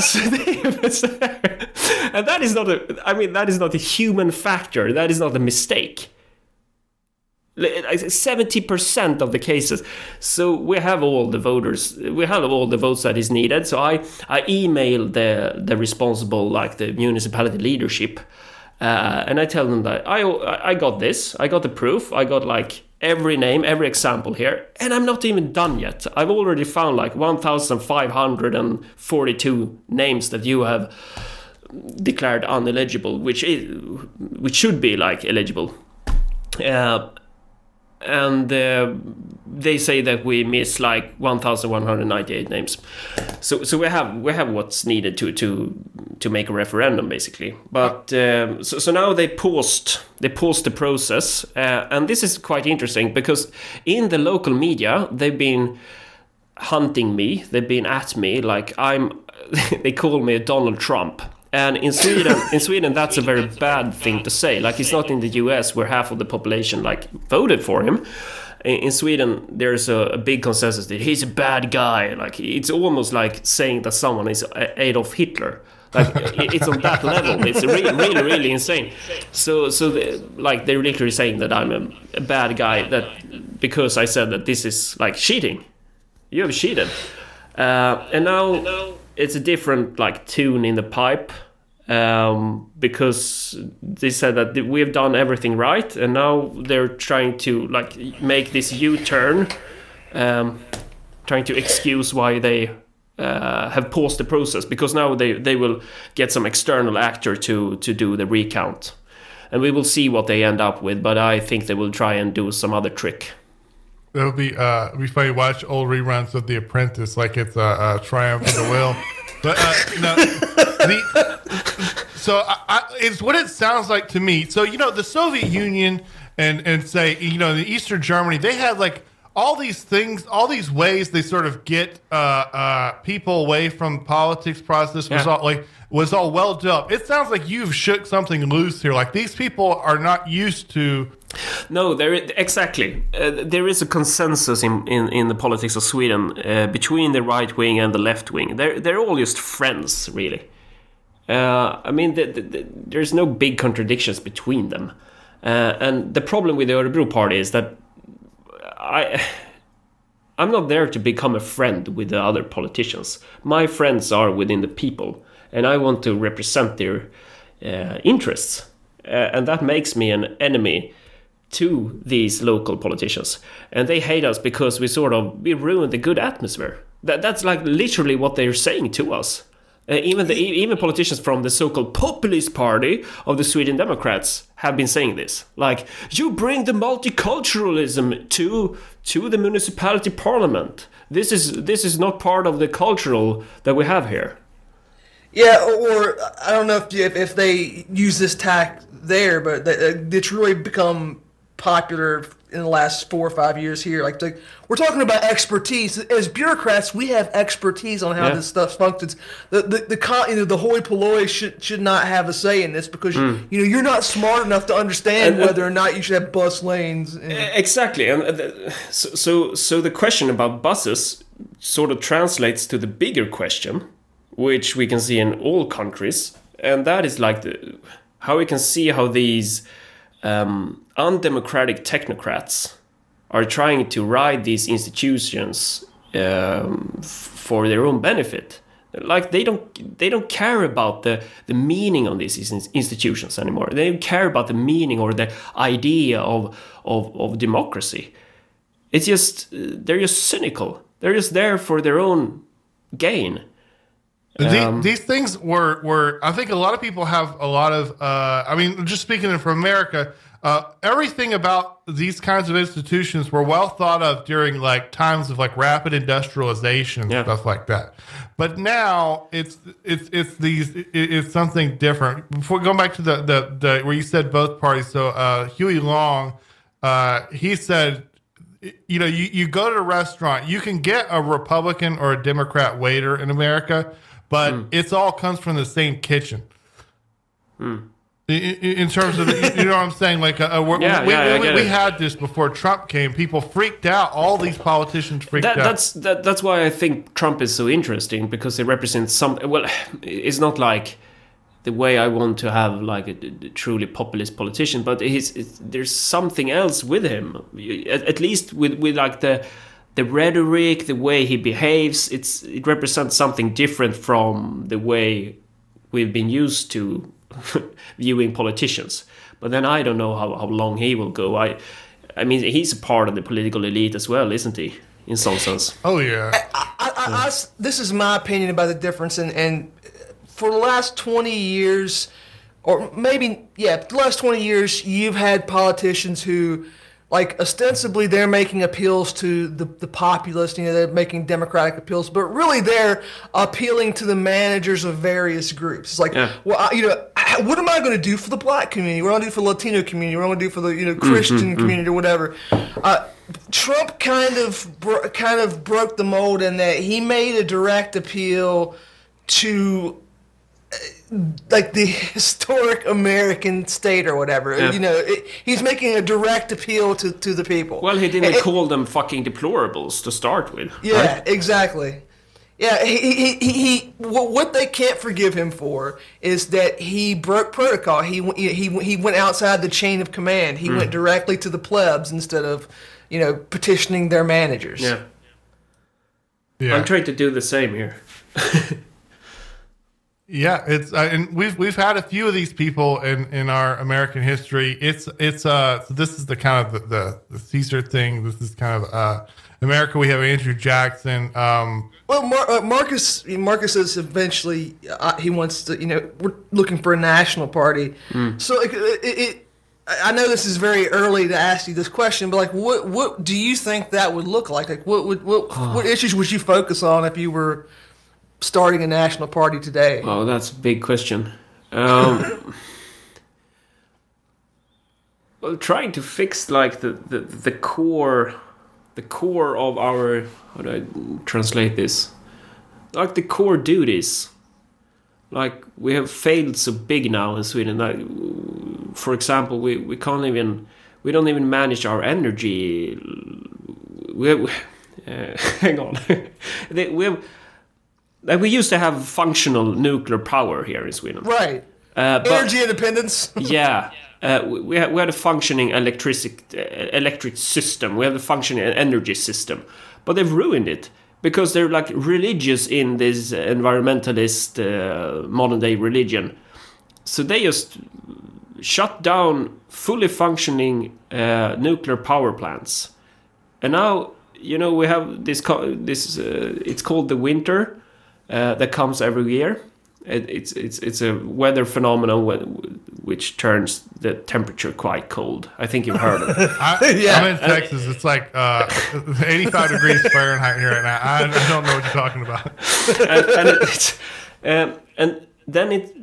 Speaker 4: So they- and that is not a i mean that is not a human factor. That is not a mistake Like, 70% of the cases. So we have all the voters we have all the votes that is needed. So i i emailed the the responsible like the municipality leadership uh, and i tell them that i i got this i got the proof i got like every name every example here and i'm not even done yet. I've already found like 1542 names that you have declared uneligible which is which should be like eligible. Uh, and uh, they say that we miss like 1198 names so so we have we have what's needed to to to make a referendum basically but um, so, so now they paused they paused the process uh, and this is quite interesting because in the local media they've been hunting me they've been at me like i'm they call me Donald Trump. And in Sweden, in Sweden, that's a very bad thing to say. Like it's not in the U.S. where half of the population like voted for him. In, Sweden, there's a, a big consensus that he's a bad guy. Like it's almost like saying that someone is Adolf Hitler. Like it's on that level. It's really, really, really insane. So, so like they're literally saying that I'm a, a bad guy that because I said that this is like cheating. You have cheated. Uh, and now it's a different like tune in the pipe um, because they said that we have done everything right, and now they're trying to like make this U-turn, um, trying to excuse why they uh, have paused the process because now they they will get some external actor to to do the recount, and we will see what they end up with. But I think they will try and do some other trick.
Speaker 2: It'll be uh, be funny watch old reruns of The Apprentice, like it's a, a triumph of the will. But uh, no, the, so I, I, it's what it sounds like to me. So you know, the Soviet Union and and say you know the Eastern Germany, they had like all these things, all these ways they sort of get uh, uh, people away from politics process was
Speaker 4: Yeah.
Speaker 2: all like was all well up. It sounds like you've shook something loose here. Like these people are not used to.
Speaker 4: No, there exactly. Uh, there is a consensus in, in, in the politics of Sweden uh, between the right wing and the left wing. They're they're all just friends, really. Uh, I mean, the, the, the, there's no big contradictions between them. Uh, and the problem with the Örebro party is that I. I'm not there to become a friend with the other politicians. My friends are within the people, and I want to represent their uh, interests. Uh, and that makes me an enemy to these local politicians and they hate us because we sort of we ruin the good atmosphere that, that's like literally what they're saying to us uh, even the even politicians from the so-called populist party of the Sweden Democrats have been saying this. Like you bring the multiculturalism to to the municipality parliament. This is this is not part of the cultural that we have here.
Speaker 3: Yeah, or I don't know if if, they use this tack there, but uh, it's really become popular in the last four or five years here. Like, like we're talking about expertise. As bureaucrats, we have expertise on how
Speaker 4: Yeah.
Speaker 3: this stuff functions. The the the con, you know the hoi polloi should should not have a say in this because you know you're not smart enough to understand.
Speaker 4: And- and-
Speaker 3: whether or not you should have bus lanes. And,
Speaker 4: Exactly, and uh, the- so, so so the question about buses sort of translates to the bigger question, which we can see in all countries, and that is like the how we can see how these um, undemocratic technocrats are trying to ride these institutions um, for their own benefit. Like they don't they don't care about the, the meaning of these institutions anymore. They don't care about the meaning or the idea of of, of democracy. It's just they're just cynical. They're just there for their own gain. Um,
Speaker 2: these things were were I think a lot of people have a lot of uh, I mean just speaking from America uh, everything about these kinds of institutions were well thought of during like times of like rapid industrialization and
Speaker 4: Yeah.
Speaker 2: stuff like that but now it's it's it's these it, it's something different before going back to the, the the where you said both parties so uh, Huey Long uh, he said you know, you, you go to a restaurant, you can get a Republican or a Democrat waiter in America, but
Speaker 4: Hmm.
Speaker 2: it's all comes from the same kitchen. In, in- in terms of, you know what I'm saying? Like, uh,
Speaker 4: Yeah,
Speaker 2: we,
Speaker 4: yeah,
Speaker 2: we, we had this before Trump came. People freaked out. All these politicians freaked
Speaker 4: That,
Speaker 2: out.
Speaker 4: that's that, that's why I think Trump is so interesting because he represents some. Well, it's not like the way I want to have like a, a truly populist politician, but he's, there's something else with him. At, at least with with like the the rhetoric, the way he behaves. It's it represents something different from the way we've been used to viewing politicians. But then I don't know how, how long he will go. I I mean he's a part of the political elite as well, isn't he? In some sense.
Speaker 2: oh, yeah.
Speaker 3: I, I, I s- this is my opinion about the difference, and, and for the last 20 years, or maybe, yeah, the last 20 years, you've had politicians who, like, ostensibly they're making appeals to the, the populace, you know, they're making democratic appeals, but really they're appealing to the managers of various groups. It's like,
Speaker 4: Yeah.
Speaker 3: well, I, you know, I- what am I going to do for the black community? What am I going to do for the Latino community? What am I going to do for the, you know, Christian community or whatever? Uh, Trump kind of bro- kind of broke the mold in that he made a direct appeal to like the historic American state or whatever.
Speaker 4: Yeah.
Speaker 3: You know, it, he's making a direct appeal to, to the people.
Speaker 4: Well, he didn't
Speaker 3: eh,
Speaker 4: call them fucking deplorables to start with.
Speaker 3: Yeah,
Speaker 4: right?
Speaker 3: exactly. Yeah, he, he, he, he what what they can't forgive him for is that he broke protocol. He w- he he went outside the chain of command. He went directly to the plebs instead of, you know, petitioning their managers.
Speaker 4: Yeah.
Speaker 2: Yeah.
Speaker 4: I'm trying to do the same here.
Speaker 2: Yeah, it's uh, and we've we've had a few of these people in in our American history. It's it's uh so this is the kind of the, the the Caesar thing. This is kind of uh America. We have Andrew Jackson. Um,
Speaker 3: Well, Mar- uh, Markus Markus says eventually uh, he wants to. You know, we're looking for a national party. So like, it, it, I I know this is very early to ask you this question, but like, what what do you think that would look like? Like, what would what what issues would you focus on if you were starting a national party today?
Speaker 4: Oh, that's a big question. Um, well, trying to fix like the, the, the core, the core of our how do I translate this? Like the core duties. Like we have failed so big now in Sweden. Like, for example, we, we can't even we don't even manage our energy. We have, uh, hang on. We have like we used to have functional nuclear power here in Sweden.
Speaker 3: right,
Speaker 4: Uh, but
Speaker 3: energy independence.
Speaker 4: yeah, uh, we we had, we had a functioning electric uh, electric system. We have a functioning energy system, but they've ruined it because they're like religious in this environmentalist uh, modern day religion. So they just shut down fully functioning uh, nuclear power plants, and now you know we have this this uh, it's called the winter uh, that comes every year. It, it's it's it's a weather phenomenon wh- which turns the temperature quite cold. I think you've heard of it.
Speaker 2: I,
Speaker 3: Yeah.
Speaker 2: I'm in Texas. It's like uh, 85 degrees Fahrenheit here right now. I, I don't know what you're talking about.
Speaker 4: and, and, it's, um, and then it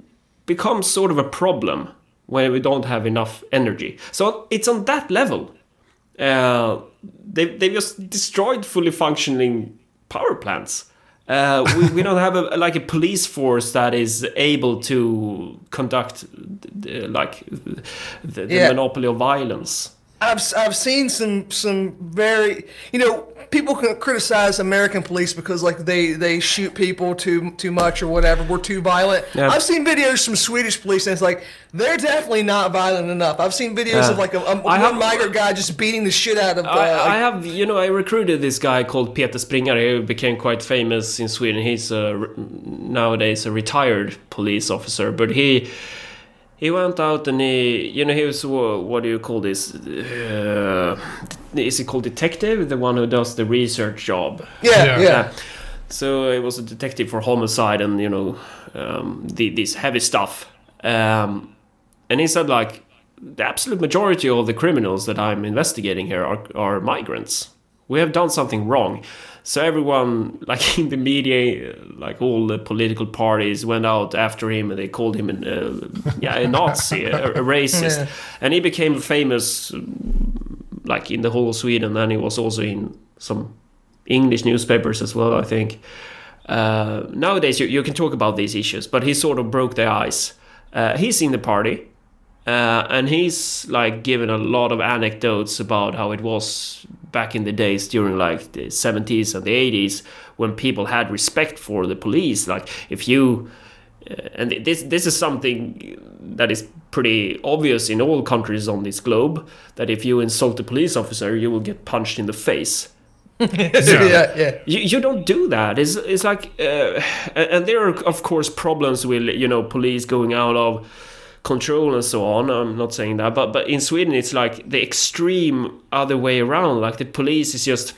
Speaker 4: becomes sort of a problem when we don't have enough energy. So it's on that level. Uh, they they just destroyed fully functioning power plants. Uh, we, we don't have a, like a police force that is able to conduct uh, like the, the
Speaker 3: Yeah.
Speaker 4: monopoly of violence.
Speaker 3: I've I've seen some some very you know people can criticize American police because like they they shoot people too too much or whatever we're too violent.
Speaker 4: Yeah.
Speaker 3: I've seen videos from Swedish police and it's like they're definitely not violent enough. I've seen videos
Speaker 4: Yeah.
Speaker 3: of like a, a one
Speaker 4: have-
Speaker 3: migrant guy just beating the shit out of. Uh,
Speaker 4: I, I have, you know, I recruited this guy called Peter Springare who became quite famous in Sweden. He's a, nowadays a retired police officer, but he he went out and he, you know, he was what do you call this? Uh, is he called detective? The one who does the research job.
Speaker 3: yeah,
Speaker 2: Yeah.
Speaker 3: yeah,
Speaker 4: So he was a detective for homicide and you know um, the, this heavy stuff. Um, and he said like the absolute majority of the criminals that I'm investigating here are, are migrants. We have done something wrong. So everyone, like in the media, like all the political parties, went out after him and they called him an, uh, yeah, a Nazi, a, a racist,
Speaker 3: Yeah.
Speaker 4: and he became famous, like in the whole of Sweden. And he was also in some English newspapers as well, I think. Uh, nowadays, you, you can talk about these issues, but he sort of broke the ice. Uh, he's in the party, uh, and he's like given a lot of anecdotes about how it was back in the days during like the 70s and the 80s when people had respect for the police. Like if you uh, and this this is something that is pretty obvious in all countries on this globe that if you insult a police officer, you will get punched in the face.
Speaker 3: yeah, yeah.
Speaker 4: You, you don't do that. It's, it's like, uh, and and there are of course problems with you know police going out of control and so on. I'm not saying that, but but in Sweden it's like the extreme other way around. Like the police is just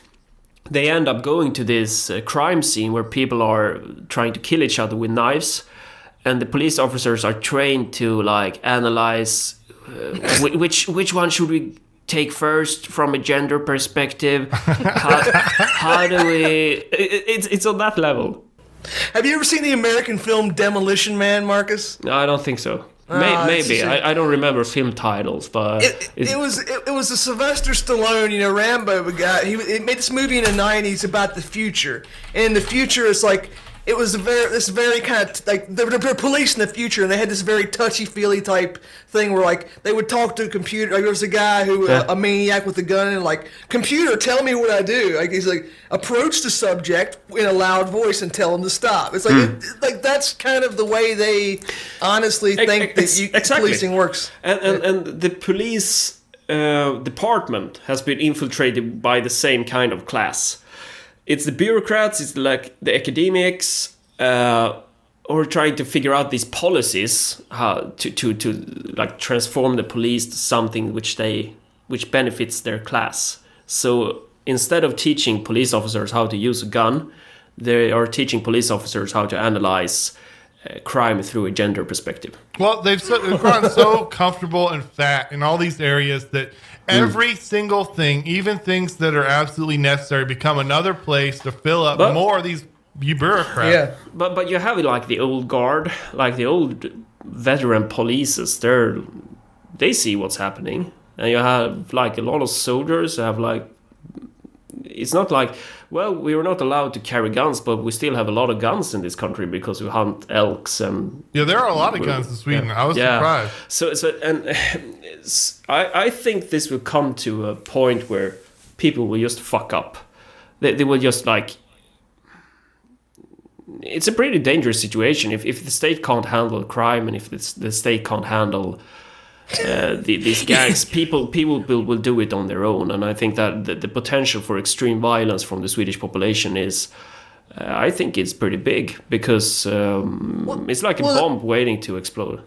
Speaker 4: they end up going to this uh, crime scene where people are trying to kill each other with knives, and the police officers are trained to like analyze uh, which which one should we take first from a gender perspective. How, how do we? It, it's it's on that level.
Speaker 3: Have you ever seen the American film Demolition Man, Markus?
Speaker 4: No, I don't think so. May,
Speaker 3: Ah,
Speaker 4: maybe I, I don't remember film titles, but
Speaker 3: It,
Speaker 4: it's-
Speaker 3: it was it, it was a Sylvester Stallone, you know, Rambo guy. He it made this movie in the '90s about the future, and in the future it's like it was a very this very kind of like the, the police in the future, and they had this very touchy feely type thing where like they would talk to a computer. Like there was a guy who
Speaker 4: Yeah.
Speaker 3: a, a maniac with a gun, and like computer, tell me what I do. Like he's like approach the subject in a loud voice and tell him to stop. It's like
Speaker 4: Hmm.
Speaker 3: it, like that's kind of the way they honestly
Speaker 4: Ex-
Speaker 3: think that you,
Speaker 4: exactly.
Speaker 3: policing works.
Speaker 4: And and, and the police uh, department has been infiltrated by the same kind of class. It's the bureaucrats, it's like the academics, uh, or trying to figure out these policies to, to, to like transform the police to something which they which benefits their class. So instead of teaching police officers how to use a gun, they are teaching police officers how to analyze uh, crime through a gender perspective.
Speaker 2: Well, they've, so, they've gotten so comfortable and fat in all these areas that Mm. every single thing, even things that are absolutely necessary, become another place to fill up
Speaker 4: But-
Speaker 2: more of these bureaucrats.
Speaker 3: Yeah.
Speaker 4: But but you have like the old guard, like the old veteran polices. They're they see what's happening, and you have like a lot of soldiers have like. It's not like well, we were not allowed to carry guns, but we still have a lot of guns in this country because we hunt elks and
Speaker 2: Yeah, there are a lot of guns in Sweden. I was surprised.
Speaker 4: so, so and I, I think this will come to a point where people will just fuck up. They, they will just like. It's a pretty dangerous situation if, if the state can't handle crime and if the, the state can't handle uh, the, these gangs, people people will, will do it on their own. And I think that the, the potential for extreme violence from the Swedish population is. Uh, I think it's pretty big because um, it's like a
Speaker 3: well-
Speaker 4: bomb waiting to explode.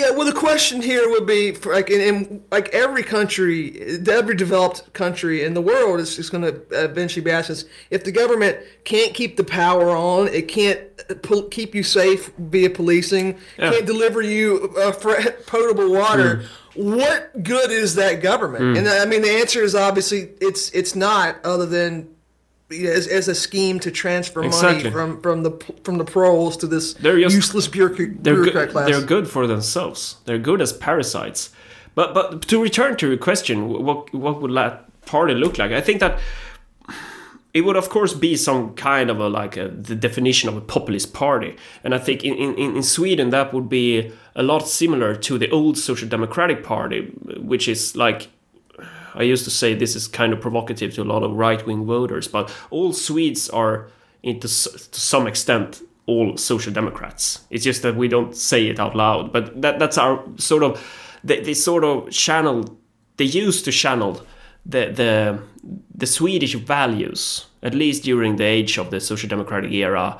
Speaker 3: Yeah, well, the question here would be like in, in like every country, every developed country in the world is just going to eventually be asked this: if the government can't keep the power on, it can't uh, pol- keep you safe via policing,
Speaker 4: Yeah.
Speaker 3: can't deliver you uh, potable water. Hmm. What good is that government? Hmm. And I mean, the answer is obviously it's it's not, other than as, as a scheme to transfer
Speaker 4: Exactly.
Speaker 3: money from from the from the proles to this
Speaker 4: They're just-
Speaker 3: useless bureaucrat,
Speaker 4: they're
Speaker 3: bureaucrat
Speaker 4: good,
Speaker 3: class.
Speaker 4: they're good for themselves. They're good as parasites. But but to return to your question, what what would that party look like? I think that it would of course be some kind of a like a, the definition of a populist party, and I think in, in, in Sweden that would be a lot similar to the old Social Democratic Party, which is like I used to say this is kind of provocative to a lot of right wing voters, but all Swedes are, into to some extent, all social democrats. It's just that we don't say it out loud. But that that's our sort of they, they sort of channel. They used to channel the the the Swedish values, at least during the age of the social democratic era,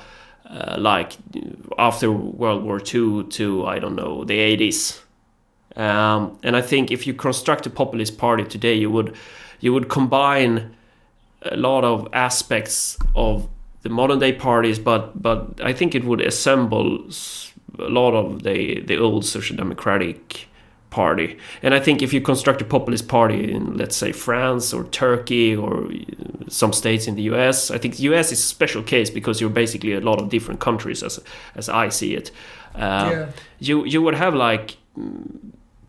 Speaker 4: uh, like after World War II to I don't know the 80s. Um, and I think if you construct a populist party today, you would you would combine a lot of aspects of the modern day parties, but but I think it would assemble a lot of the the old social democratic party. And I think if you construct a populist party in let's say France or Turkey or uh, some states in the US, I think the US is a special case because you're basically a lot of different countries as as I see it. Uh,
Speaker 3: Yeah.
Speaker 4: You you would have like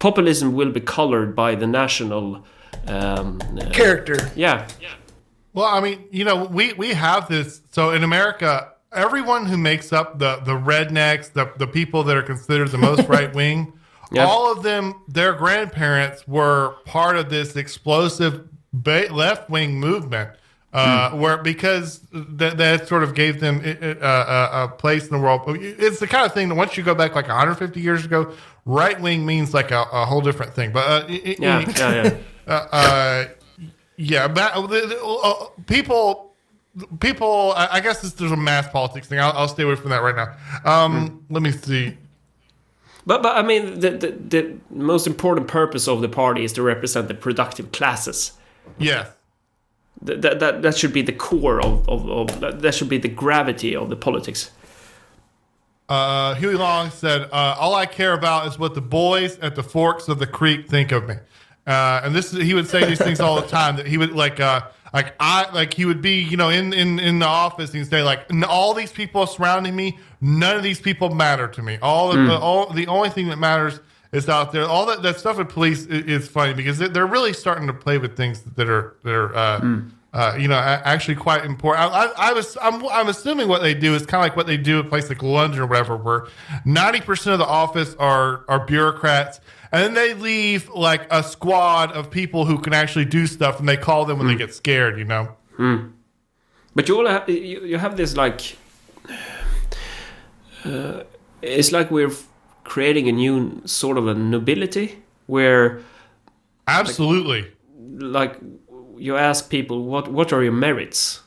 Speaker 4: populism will be colored by the national um, uh,
Speaker 3: character.
Speaker 4: yeah
Speaker 2: Well, I mean, you know, we we have this. So in America, everyone who makes up the the rednecks, the the people that are considered the most right wing,
Speaker 4: Yep.
Speaker 2: all of them, their grandparents were part of this explosive ba- left wing movement. Uh, Where because that, that sort of gave them uh, uh, a place in the world. It's the kind of thing that once you go back like 150 years ago, right wing means like a, a whole different thing. But uh,
Speaker 4: yeah yeah yeah
Speaker 2: uh, uh, yeah, but, uh, uh, people, people. I guess this, there's a mass politics thing. I'll, I'll stay away from that right now. Um, Let me see.
Speaker 4: But but I mean the, the the most important purpose of the party is to represent the productive classes.
Speaker 2: Yes,
Speaker 4: That that that, should be the core of, of, of that should be the gravity of the politics.
Speaker 2: Uh, Huey Long said, uh, "All I care about is what the boys at the forks of the creek think of me." Uh, and this is, he would say these things all the time. That he would like, uh, like I, like he would be, you know, in in in the office. He'd say like, all these people surrounding me. None of these people matter to me. All of the all the only thing that matters is out there. All that that stuff with police is, is funny because they- they're really starting to play with things that are that are uh, uh, you know, actually quite important. I, I, I was, I'm, I'm assuming what they do is kind of like what they do at places like London or whatever, where 90% of the office are, are bureaucrats. And then they leave like a squad of people who can actually do stuff and they call them when they get scared, you know?
Speaker 4: But you all have, you, you have this like uh, it's like we're creating a new sort of a nobility where
Speaker 2: Absolutely.
Speaker 4: like you ask people what what are your merits?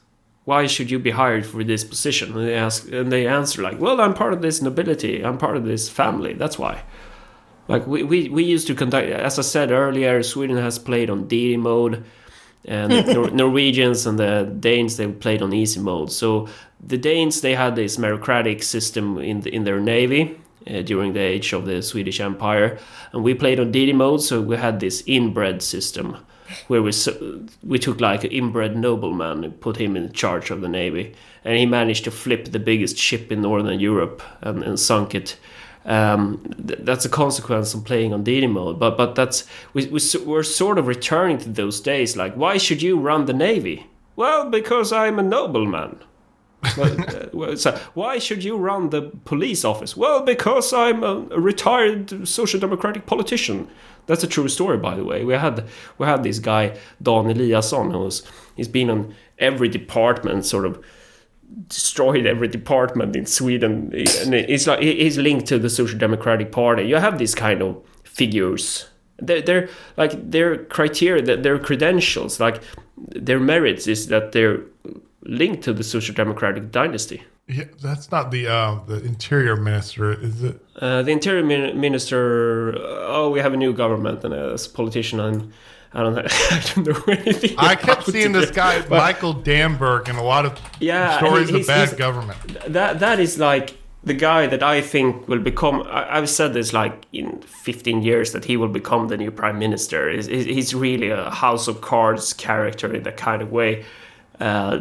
Speaker 4: Why should you be hired for this position? And they ask and they answer like well i'm part of this nobility. I'm part of this family. That's why. Like we, we, we used to conduct as i said earlier sweden has played on d mode and the Nor- norwegians and the danes they played on easy mode. So the danes they had this meritocratic system in the, in their navy uh, during the age of the swedish empire. And we played on dd mode so we had this inbred system where we we took like an inbred nobleman and put him in charge of the navy, and he managed to flip the biggest ship in northern Europe and, and sunk it. Um, th- that's a consequence of playing on DD mode, but but that's we, we we're sort of returning to those days. Like, why should you run the navy? Well, because I'm a nobleman. Uh, well, so why should you run the police office? Well, because I'm a retired social democratic politician. That's a true story, by the way. We had we had this guy Dan Eliasson who's he's been on every department, sort of destroyed every department in Sweden, and it's like he's linked to the Social Democratic Party. You have these kind of figures. They're, they're like their criteria, their credentials, like their merits, is that they're linked to the Social Democratic dynasty.
Speaker 2: Yeah, that's not the uh, the interior minister, is it?
Speaker 4: Uh, the interior min- minister. Oh, we have a new government, and as a politician, I'm, I don't know. I don't know anything.
Speaker 2: I kept seeing
Speaker 4: it.
Speaker 2: this guy Mikael Damberg in a lot of
Speaker 4: Yeah,
Speaker 2: stories
Speaker 4: he-
Speaker 2: of
Speaker 4: he's-
Speaker 2: bad
Speaker 4: he's-
Speaker 2: government.
Speaker 4: That that is like the guy that I think will become. I, I've said this like in 15 years that he will become the new prime minister. He's, he's he's really a House of Cards character in that kind of way. Uh,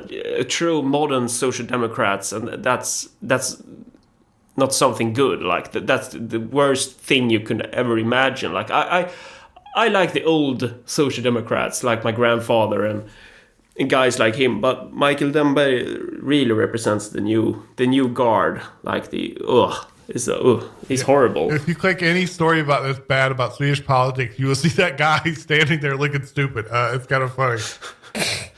Speaker 4: true modern social democrats, and that's that's not something good. Like th- that's the worst thing you can ever imagine. Like I, I, I like the old social democrats, like my grandfather and, and guys like him. But Mikael Damberg really represents the new the new guard. Like the ugh, is ugh, he's horrible.
Speaker 2: If you click any story about this bad about Swedish politics, you will see that guy standing there looking stupid. Uh, it's kind of funny.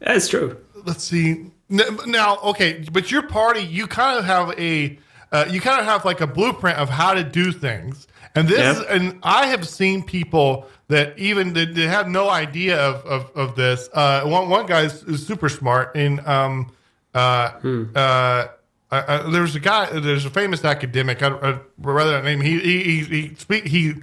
Speaker 4: That's true.
Speaker 2: Let's see. Now, okay, but your party, you kind of have a, uh, you kind of have like a blueprint of how to do things. And this,
Speaker 4: Yeah.
Speaker 2: and I have seen people that even that, that have no idea of of, of this. Uh, one one guy is, is super smart, and um, uh, uh, uh, uh, there's a guy, there's a famous academic. I, I rather that name. He he he, he speak he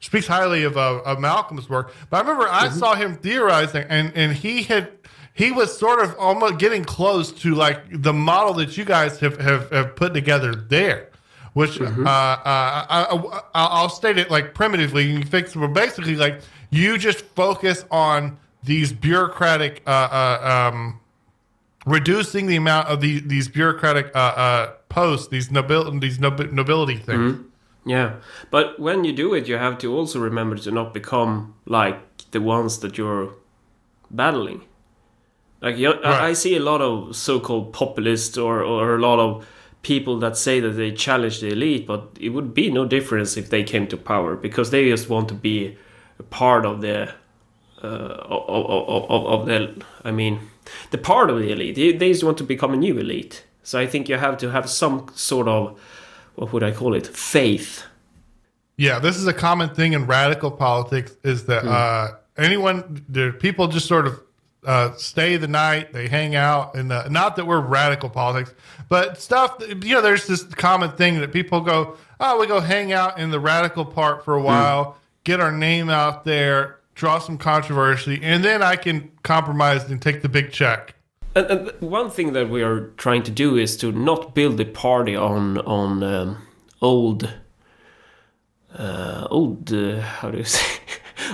Speaker 2: speaks highly of, uh, of Malcolm's work. But I remember I saw him theorizing, and and he had he was sort of almost getting close to like the model that you guys have have, have put together there. Which uh, uh, I, I, I'll state it like primitively. You fix, but basically, like you just focus on these bureaucratic uh, uh, um, reducing the amount of the, these bureaucratic uh, uh, posts, these nobility, these nobi- nobility things.
Speaker 4: Yeah, but when you do it, you have to also remember to not become like the ones that you're battling. Like you, I, see a lot of so-called populists or, or a lot of people that say that they challenge the elite, but it would be no difference if they came to power because they just want to be a part of the uh, of, of, of, of the I mean the part of the elite. They, they just want to become a new elite. So I think you have to have some sort of what would I call it faith
Speaker 2: Yeah, this is a common thing in radical politics is that uh, anyone, there people just sort of uh, stay the night, they hang out, and uh, not that we're radical politics, but stuff. You know, there's this common thing that people go, oh, we go hang out in the radical part for a while, get our name out there, draw some controversy, and then I can compromise and take the big check.
Speaker 4: And, and one thing that we are trying to do is to not build the party on on um, old, uh, old uh, how do you say,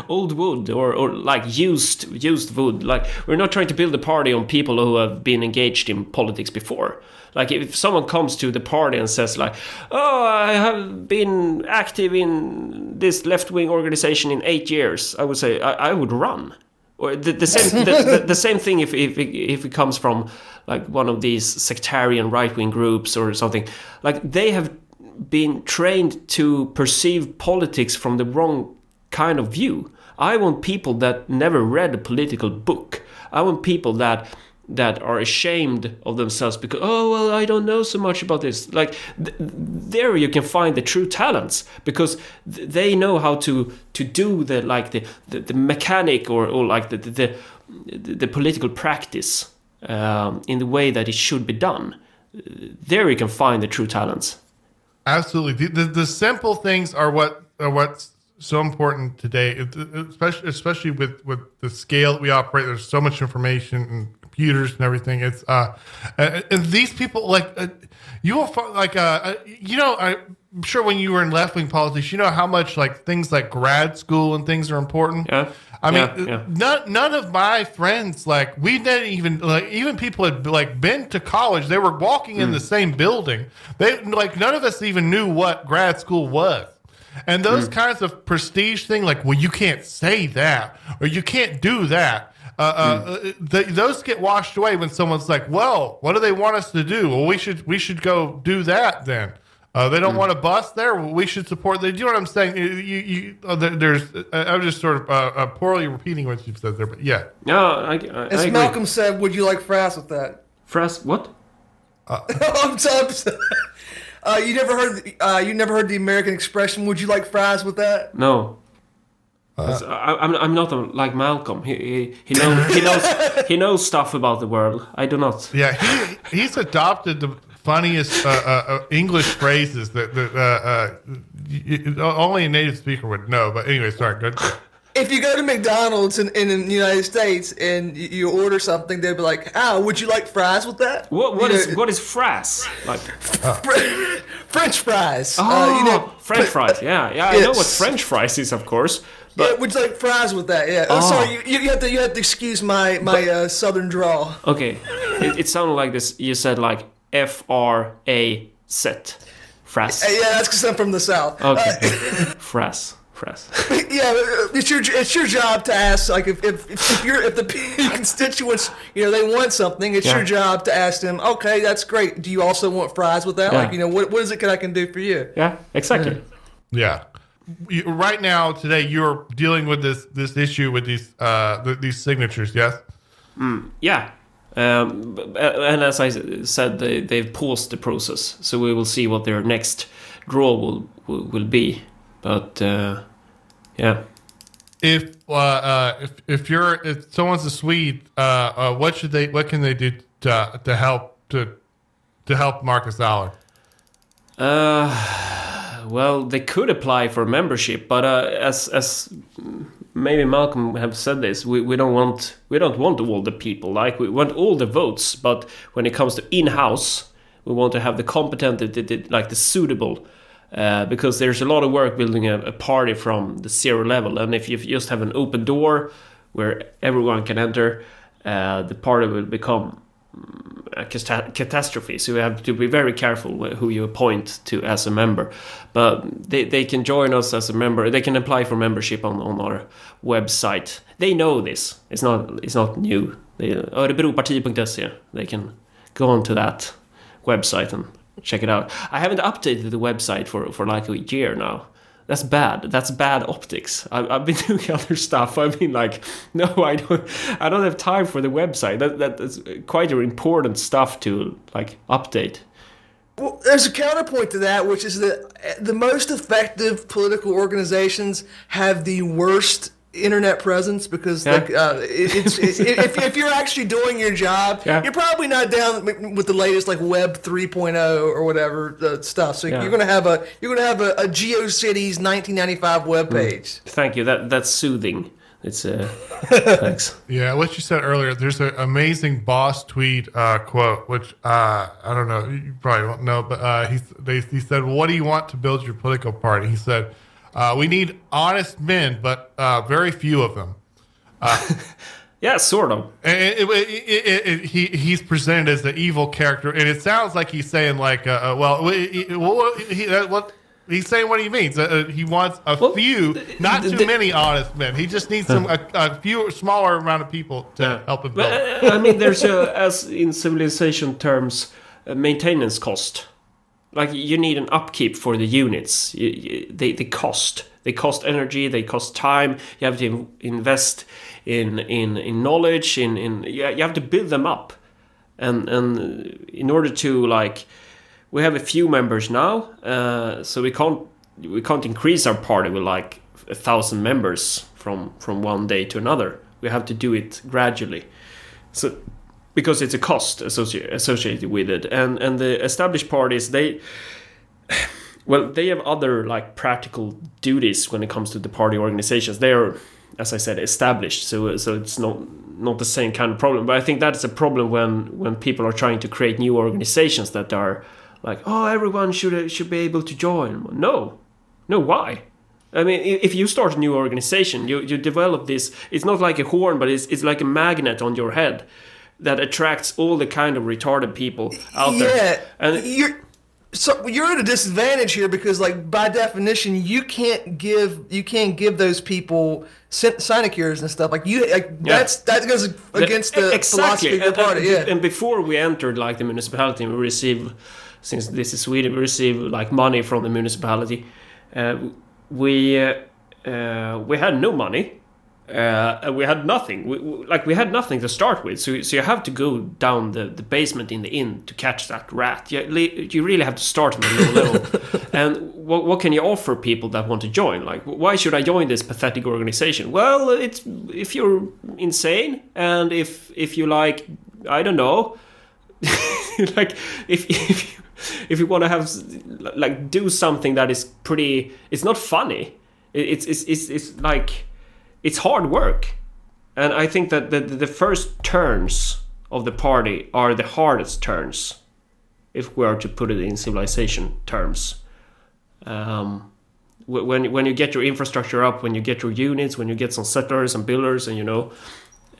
Speaker 4: old wood or or like used used wood. Like we're not trying to build a party on people who have been engaged in politics before. Like if someone comes to the party and says like, "Oh, I have been active in this left wing organization in eight years," I would say I, I would run. or the, the same the, the, the same thing if, if if it comes from like one of these sectarian right wing groups or something like they have been trained to perceive politics from the wrong kind of view. I want people that never read a political book. I want people that that are ashamed of themselves because oh well I don't know so much about this. Like th- there you can find the true talents because th- they know how to to do the like the the, the mechanic or or like the the, the, the political practice um, in the way that it should be done. There you can find the true talents.
Speaker 2: Absolutely. The, the, the simple things are what are what's so important today, especially especially with with the scale that we operate. There's so much information and computers and everything. It's uh, and, these people like uh, you will find like uh, uh, you know I'm sure when you were in left wing politics, you know how much like things like grad school and things are important.
Speaker 4: Yeah.
Speaker 2: I mean,
Speaker 4: Yeah, yeah.
Speaker 2: none none of my friends like we didn't even like even people had like been to college. They were walking in the same building. They like none of us even knew what grad school was. And those kinds of prestige thing, like, well, you can't say that or you can't do that. Uh, uh, uh, th- those get washed away when someone's like, "Well, what do they want us to do? Well, we should we should go do that then." Uh, they don't want a bus there. Well, we should support. They, do you know what I'm saying? You, you, you, uh, there's. Uh, I'm just sort of uh, uh, poorly repeating what you've said there, but yeah.
Speaker 4: Yeah, I, I, I
Speaker 3: As
Speaker 4: agree.
Speaker 3: Malcolm said, would you like frass with that?
Speaker 4: Frass what?
Speaker 3: I'm sorry. I'm sorry. Uh, you never heard uh, you never heard the American expression "Would you like fries with that"?
Speaker 4: No. It's- I, I'm, I'm not a, like Malcolm. He, he, he, knows, he, knows, he knows stuff about the world. I do not.
Speaker 2: Yeah, he, he's adopted the funniest uh, uh, uh, English phrases that, that uh, uh, y- y- only a native speaker would know. But anyway, sorry. Good.
Speaker 3: If you go to McDonald's in, in, the United States and you, you order something, they'll be like, "Ah, would you like fries with that?"
Speaker 4: What, what
Speaker 3: You
Speaker 4: is
Speaker 3: know,
Speaker 4: what is fries Like,
Speaker 3: Fr- French fries?
Speaker 4: oh,
Speaker 3: uh, you know,
Speaker 4: French fries. Yeah, yeah. I know what French fries is, of course.
Speaker 3: yeah,
Speaker 4: But
Speaker 3: would you like fries with that? Yeah. Oh,
Speaker 4: Oh.
Speaker 3: sorry, you, you have to you have to excuse my my uh, southern drawl.
Speaker 4: okay, it, it sounded like this. You said like F R A set, frass.
Speaker 3: Uh, Yeah, that's because I'm from the south.
Speaker 4: Okay, frass, frass.
Speaker 3: yeah, it's your it's your job to ask. Like if if, if you're if the constituents you know they want something, it's
Speaker 4: Yeah.
Speaker 3: your job to ask them. Okay, that's great. Do you also want fries with that?
Speaker 4: Yeah.
Speaker 3: Like you know what what is it that I can do for you?
Speaker 4: Yeah, exactly.
Speaker 2: Yeah. You, right now, today, you're dealing with this this issue with these uh, th- these signatures. Yes.
Speaker 4: Yeah. Um, and as I said, they, they've paused the process, so we will see what their next draw will will, will be. But uh, yeah,
Speaker 2: If uh, uh, if if you're if someone's a Swede, uh, uh, what should they what can they do to to help to to help Markus Allard?
Speaker 4: uh, well, they could apply for membership, but uh, as as maybe Malcolm have said this, we, we don't want we don't want all the people. Like we want all the votes, but when it comes to in house, we want to have the competent, the, the, the- like the suitable. Uh, because there's a lot of work building a, a party from the zero level, and if you just have an open door where everyone can enter, uh, the party will become mm, a cata- catastrophe. So you have to be very careful wh- who you appoint to as a member. But they, they can join us as a member. They can apply for membership on, on our website. They know this. It's not it's not new. They, Örebroparti.se. They can go on to that website and check it out. I haven't updated the website for, for like a year now. That's bad. That's bad optics. I, I've been doing other stuff. I've been like, no, I don't. I don't have time for the website. That that's quite an important stuff to like update.
Speaker 3: Well, there's a counterpoint to that, which is that eh, the most effective political organizations have the worst internet presence because
Speaker 4: Yeah.
Speaker 3: like uh, it, it's, it, if, if you're actually doing your job
Speaker 4: Yeah.
Speaker 3: you're probably not down with the latest like web 3.0 or whatever uh, stuff so
Speaker 4: Yeah.
Speaker 3: you're gonna have a you're gonna have a, a geocities 1995 web page
Speaker 4: Thank you. That that's soothing. It's uh, thanks.
Speaker 2: Yeah, what you said earlier. There's an amazing Boss Tweed uh, quote, which uh, I don't know, you probably won't know, but uh, he they, he said, "What do you want to build your political party?" He said, uh, "We need honest men, but uh, very few of them."
Speaker 4: Yeah, sort of.
Speaker 2: And it, it, it, it, it, he he's presented as the evil character, and it sounds like he's saying like, uh, uh, "Well, he- well, he, that, what he's saying what he means. Uh, uh, he wants a
Speaker 4: Well,
Speaker 2: few, not too
Speaker 4: the-
Speaker 2: many honest men. He just needs some a, a few smaller amount of people to help him build.
Speaker 4: But, uh, I mean, there's a, as in civilization terms, a maintenance cost. Like you need an upkeep for the units. You, you, they they cost. They cost energy. They cost time. You have to invest in in in knowledge. In in you have to build them up, and and in order to like, we have a few members now, uh, so we can't we can't increase our party with like a thousand members from from one day to another. We have to do it gradually. So because it's a cost associated associated with it, and and the established parties they. Well, they have other like practical duties when it comes to the party organizations. They are, as I said, established, so uh, so it's not not the same kind of problem. But I think that's a problem when when people are trying to create new organizations that are like, oh, everyone should uh, should be able to join. No, no, why? I mean, if you start a new organization, you, you develop this. It's not like a horn, but it's, it's like a magnet on your head that attracts all the kind of retarded people out
Speaker 3: yeah,
Speaker 4: there. And
Speaker 3: you're so you're at a disadvantage here because, like by definition, you can't give you can't give those people sin- sinecures and stuff. Like you, like
Speaker 4: Yeah.
Speaker 3: that's that goes against the philosophy of the
Speaker 4: And- and-
Speaker 3: party. Yeah,
Speaker 4: And before we entered like the municipality, we received since this is Sweden, we received like money from the municipality. Uh, we uh, uh, we had no money. Uh, we had nothing. We, we- like we had nothing to start with. So, so you have to go down the, the basement in the inn to catch that rat. You, you really have to start on a low level. and what, what can you offer people that want to join? Like, why should I join this pathetic organization? Well, it's if you're insane and if if you like, I don't know, like if if you, if you want to have like do something that is pretty, it's not funny. It's it's it's, it's like it's hard work, and I think that the the first turns of the party are the hardest turns, if we are to put it in civilization terms. Um, when when you get your infrastructure up, when you get your units, when you get some settlers and builders, and you know,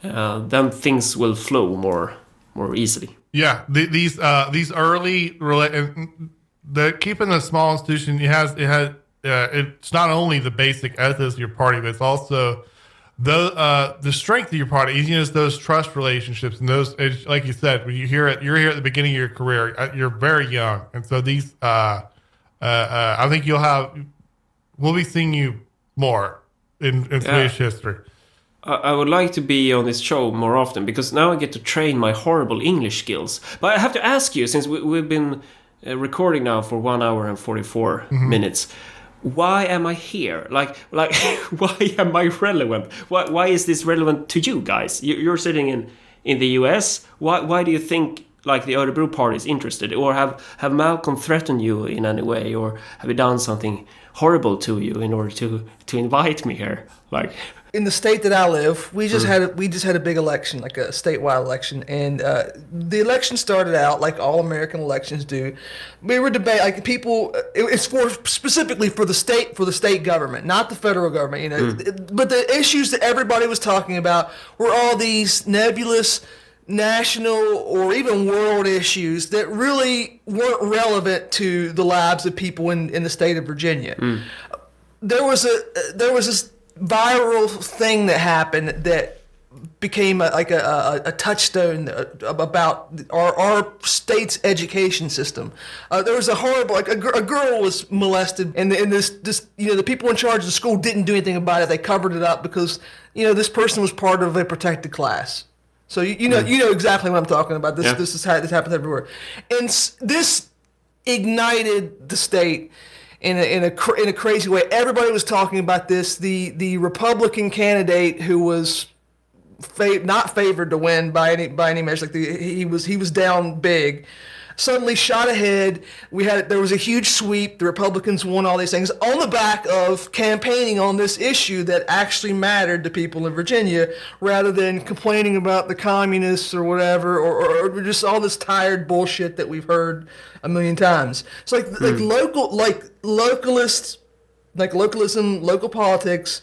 Speaker 4: uh, then things will flow more more easily.
Speaker 2: Yeah, the, these uh, these early rela- the keeping the small institution it has it has uh, it's not only the basic ethos of your party, but it's also the uh, the strength of your party. You know, those trust relationships and those, like you said, when you hear it, you're here at the beginning of your career. uh, You're very young, and so these, uh, uh, uh, I think you'll have, we'll be seeing you more in, in Swedish history.
Speaker 4: I would like to be on this show more often because now I get to train my horrible English skills. But I have to ask you, since we, we've been recording now for one hour and 44 minutes, why am I here? Like, like, why am I relevant? Why, why is this relevant to you guys? You, you're sitting in in the U.S. Why, why do you think like the Örebro party is interested, or have have Malcolm threatened you in any way, or have he done something horrible to you in order to to invite me here? Like.
Speaker 3: In the state that I live, we just had a, we just had a big election, like a statewide election, and uh, the election started out like all American elections do. We were debate like people. It, it's for specifically for the state for the state government, not the federal government. You know,
Speaker 4: Hmm.
Speaker 3: but the issues that everybody was talking about were all these nebulous national or even world issues that really weren't relevant to the lives of people in, in the state of Virginia there was a there was this viral thing that happened that became a, like a, a, a touchstone about our, our state's education system. Uh, there was a horrible like a, a girl was molested, and, and this this you know the people in charge of the school didn't do anything about it. They covered it up because you know this person was part of a protected class. So you, you know you know exactly what I'm talking about. This
Speaker 4: Yeah.
Speaker 3: this is how this happens everywhere, and s- this ignited the state in a, in a in a crazy way. Everybody was talking about this. The the Republican candidate who was not favored to win by any by any measure, like the, he was he was down big. Suddenly shot ahead. We had there was a huge sweep. The Republicans won all these things on the back of campaigning on this issue that actually mattered to people in Virginia, rather than complaining about the communists or whatever, or, or, or just all this tired bullshit that we've heard a million times. It's like like hmm. local like localists, like localism, local politics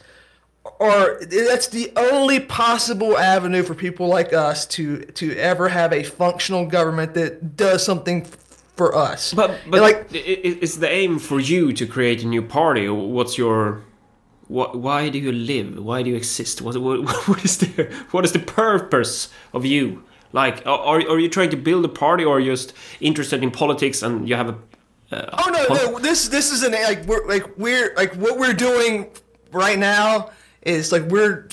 Speaker 3: are that's the only possible avenue for people like us to to ever have a functional government that does something for us.
Speaker 4: But but
Speaker 3: like
Speaker 4: is the aim for you to create a new party? What's your what? Why do you live? Why do you exist? What what, what is the what is the purpose of you? Like, are are you trying to build a party, or just interested in politics and you have a?
Speaker 3: Uh, oh no, no. This this isn't like we're like we're like what we're doing right now is like we're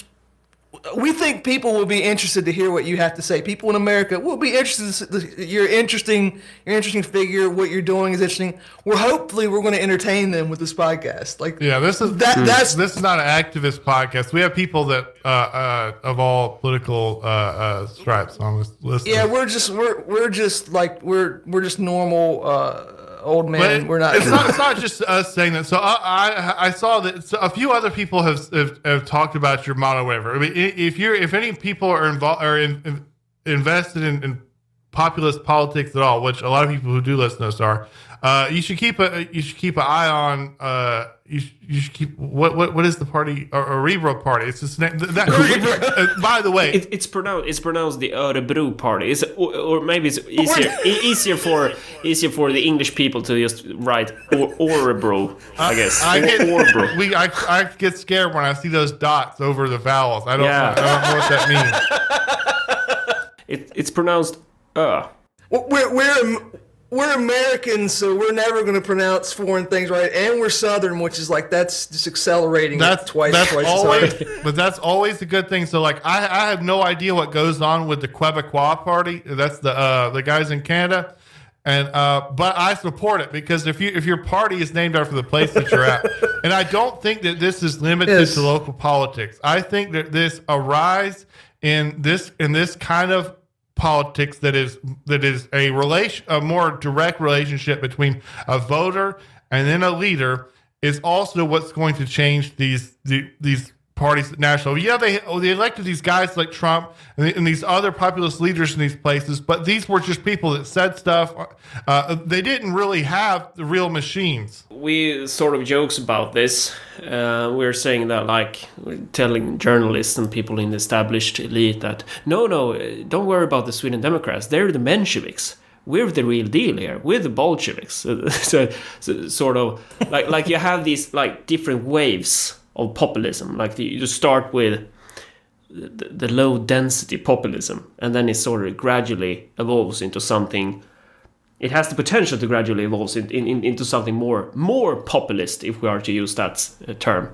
Speaker 3: we think people will be interested to hear what you have to say. People in America will be interested. You're interesting. You're interesting figure. What you're doing is interesting. We're hopefully we're going to entertain them with this podcast. Like
Speaker 2: Yeah, this is
Speaker 3: That- that's-
Speaker 2: this is not an activist podcast. We have people that uh, uh, of all political uh, uh, stripes on this list.
Speaker 3: yeah, we're just we're we're just like we're we're just normal uh, old
Speaker 2: man. It-
Speaker 3: we're not.
Speaker 2: It's not. It's not just us saying that. So I, I, I saw that so a few other people have, have have talked about your motto. Whatever. I mean, if you're if any people are involved are in, in, invested in, in populist politics at all, which a lot of people who do listen to us are, uh, you should keep a you should keep an eye on. Uh, you, sh- you should keep what what what is the party or Örebro party? It's just name. That, uh, by the way,
Speaker 4: It, it's pronounced it's pronounced the Örebro party. Is or, or maybe it's easier easier for easier for the English people to just write or, Örebro. I guess
Speaker 2: I get
Speaker 4: Örebro.
Speaker 2: we I, I get scared when I see those dots over the vowels. I don't
Speaker 4: Yeah.
Speaker 2: I don't know what that means.
Speaker 4: It, it's pronounced uh.
Speaker 3: we're we're we're Americans, so we're never going to pronounce foreign things right, and we're Southern, which is like that's just accelerating.
Speaker 2: That's
Speaker 3: twice,
Speaker 2: that's
Speaker 3: twice as
Speaker 2: always,
Speaker 3: hard.
Speaker 2: but that's always a good thing. So like, I I have no idea what goes on with the Quebecois party. That's the uh the guys in Canada, and uh but I support it because if you if your party is named after the place that you're at, and I don't think that this is limited
Speaker 3: Yes.
Speaker 2: to local politics. I think that this arise in this in this kind of politics that is that is a relation a more direct relationship between a voter and then a leader is also what's going to change these the, these parties at national. Yeah, they oh, they elected these guys like Trump and, and these other populist leaders in these places, but these were just people that said stuff. Uh, they didn't really have the real machines.
Speaker 4: we sort of jokes about this. Uh, we're saying that, like, telling journalists and people in the established elite that no, no, uh, don't worry about the Sweden Democrats. They're the Mensheviks. We're the real deal here. We're the Bolsheviks. so, so, sort of like like you have these like different waves of populism. Like the, you start with the, the low density populism, and then it sort of gradually evolves into something it has the potential to gradually evolve in, in, into something more more populist, if we are to use that uh, term.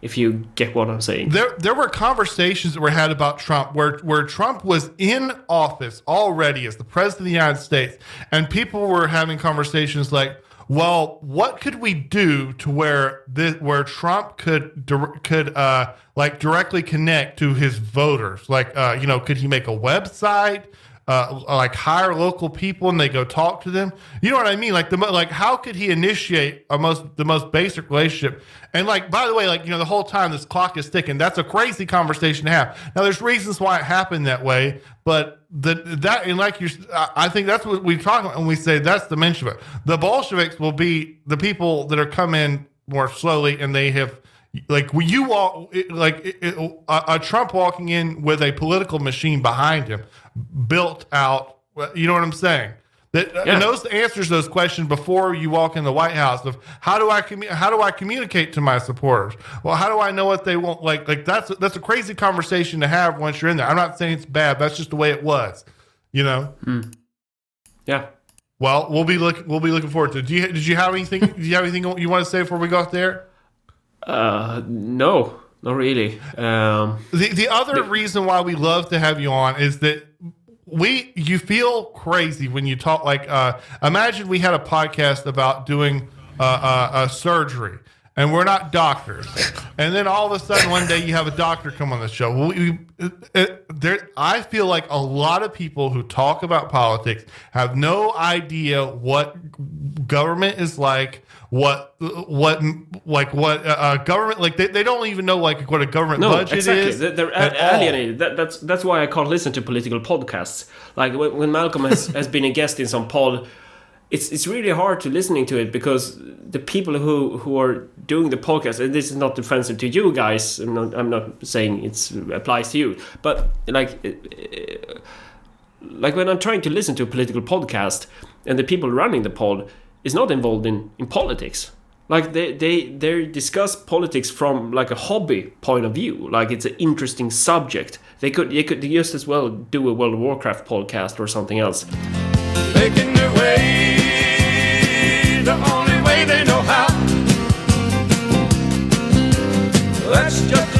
Speaker 4: If you get what I'm saying.
Speaker 2: There, there were conversations that were had about Trump where, where Trump was in office already as the president of the United States, and people were having conversations like, "Well, what could we do to where this, where Trump could could uh, like directly connect to his voters? Like, uh, you know, could he make a website?" Uh, like hire local people and they go talk to them. You know what I mean? Like the like how could he initiate a most the most basic relationship? And like by the way, like you know the whole time this clock is ticking. That's a crazy conversation to have. Now there's reasons why it happened that way, but the that and like you, I think that's what we talk about when we say that's the Menshevik. The Bolsheviks will be the people that are come in more slowly and they have like when you walk it- like it, it, a, a Trump walking in with a political machine behind him, built out. You know what I'm saying? That uh,
Speaker 4: Yeah.
Speaker 2: and those answers those questions before you walk in the White House of how do I commu- how do I communicate to my supporters? Well, how do I know what they want? Like like that's that's a crazy conversation to have once you're in there. I'm not saying it's bad. That's just the way it was. You know. Hmm.
Speaker 4: Yeah.
Speaker 2: Well, we'll be looking we'll be looking forward to. it. Do you did you have anything? do you have anything you want to say before we go out there?
Speaker 4: Uh, no, not really. Um,
Speaker 2: The the other reason why we love to have you on is that we you feel crazy when you talk like uh imagine we had a podcast about doing uh, uh, a surgery and we're not doctors and then all of a sudden one day you have a doctor come on the show we, it, it, there I feel like a lot of people who talk about politics have no idea what government is like what what like what uh, uh, government like they, they don't even know like what a government
Speaker 4: no,
Speaker 2: budget
Speaker 4: exactly.
Speaker 2: is
Speaker 4: They're, they're
Speaker 2: at
Speaker 4: alienated. That, that's that's why I can't listen to political podcasts. Like when, when Malcolm has, has been a guest in some pod, it's it's really hard to listening to it because the people who who are doing the podcast, and this is not offensive to you guys. I'm not I'm not saying it applies to you, but like. uh, like when I'm trying to listen to a political podcast, and the people running the pod is not involved in, in politics. Like they, they they discuss politics from like a hobby point of view. Like it's an interesting subject. They could they could just as well do a World of Warcraft podcast or something else.
Speaker 1: Making their way the only way they know how. That's just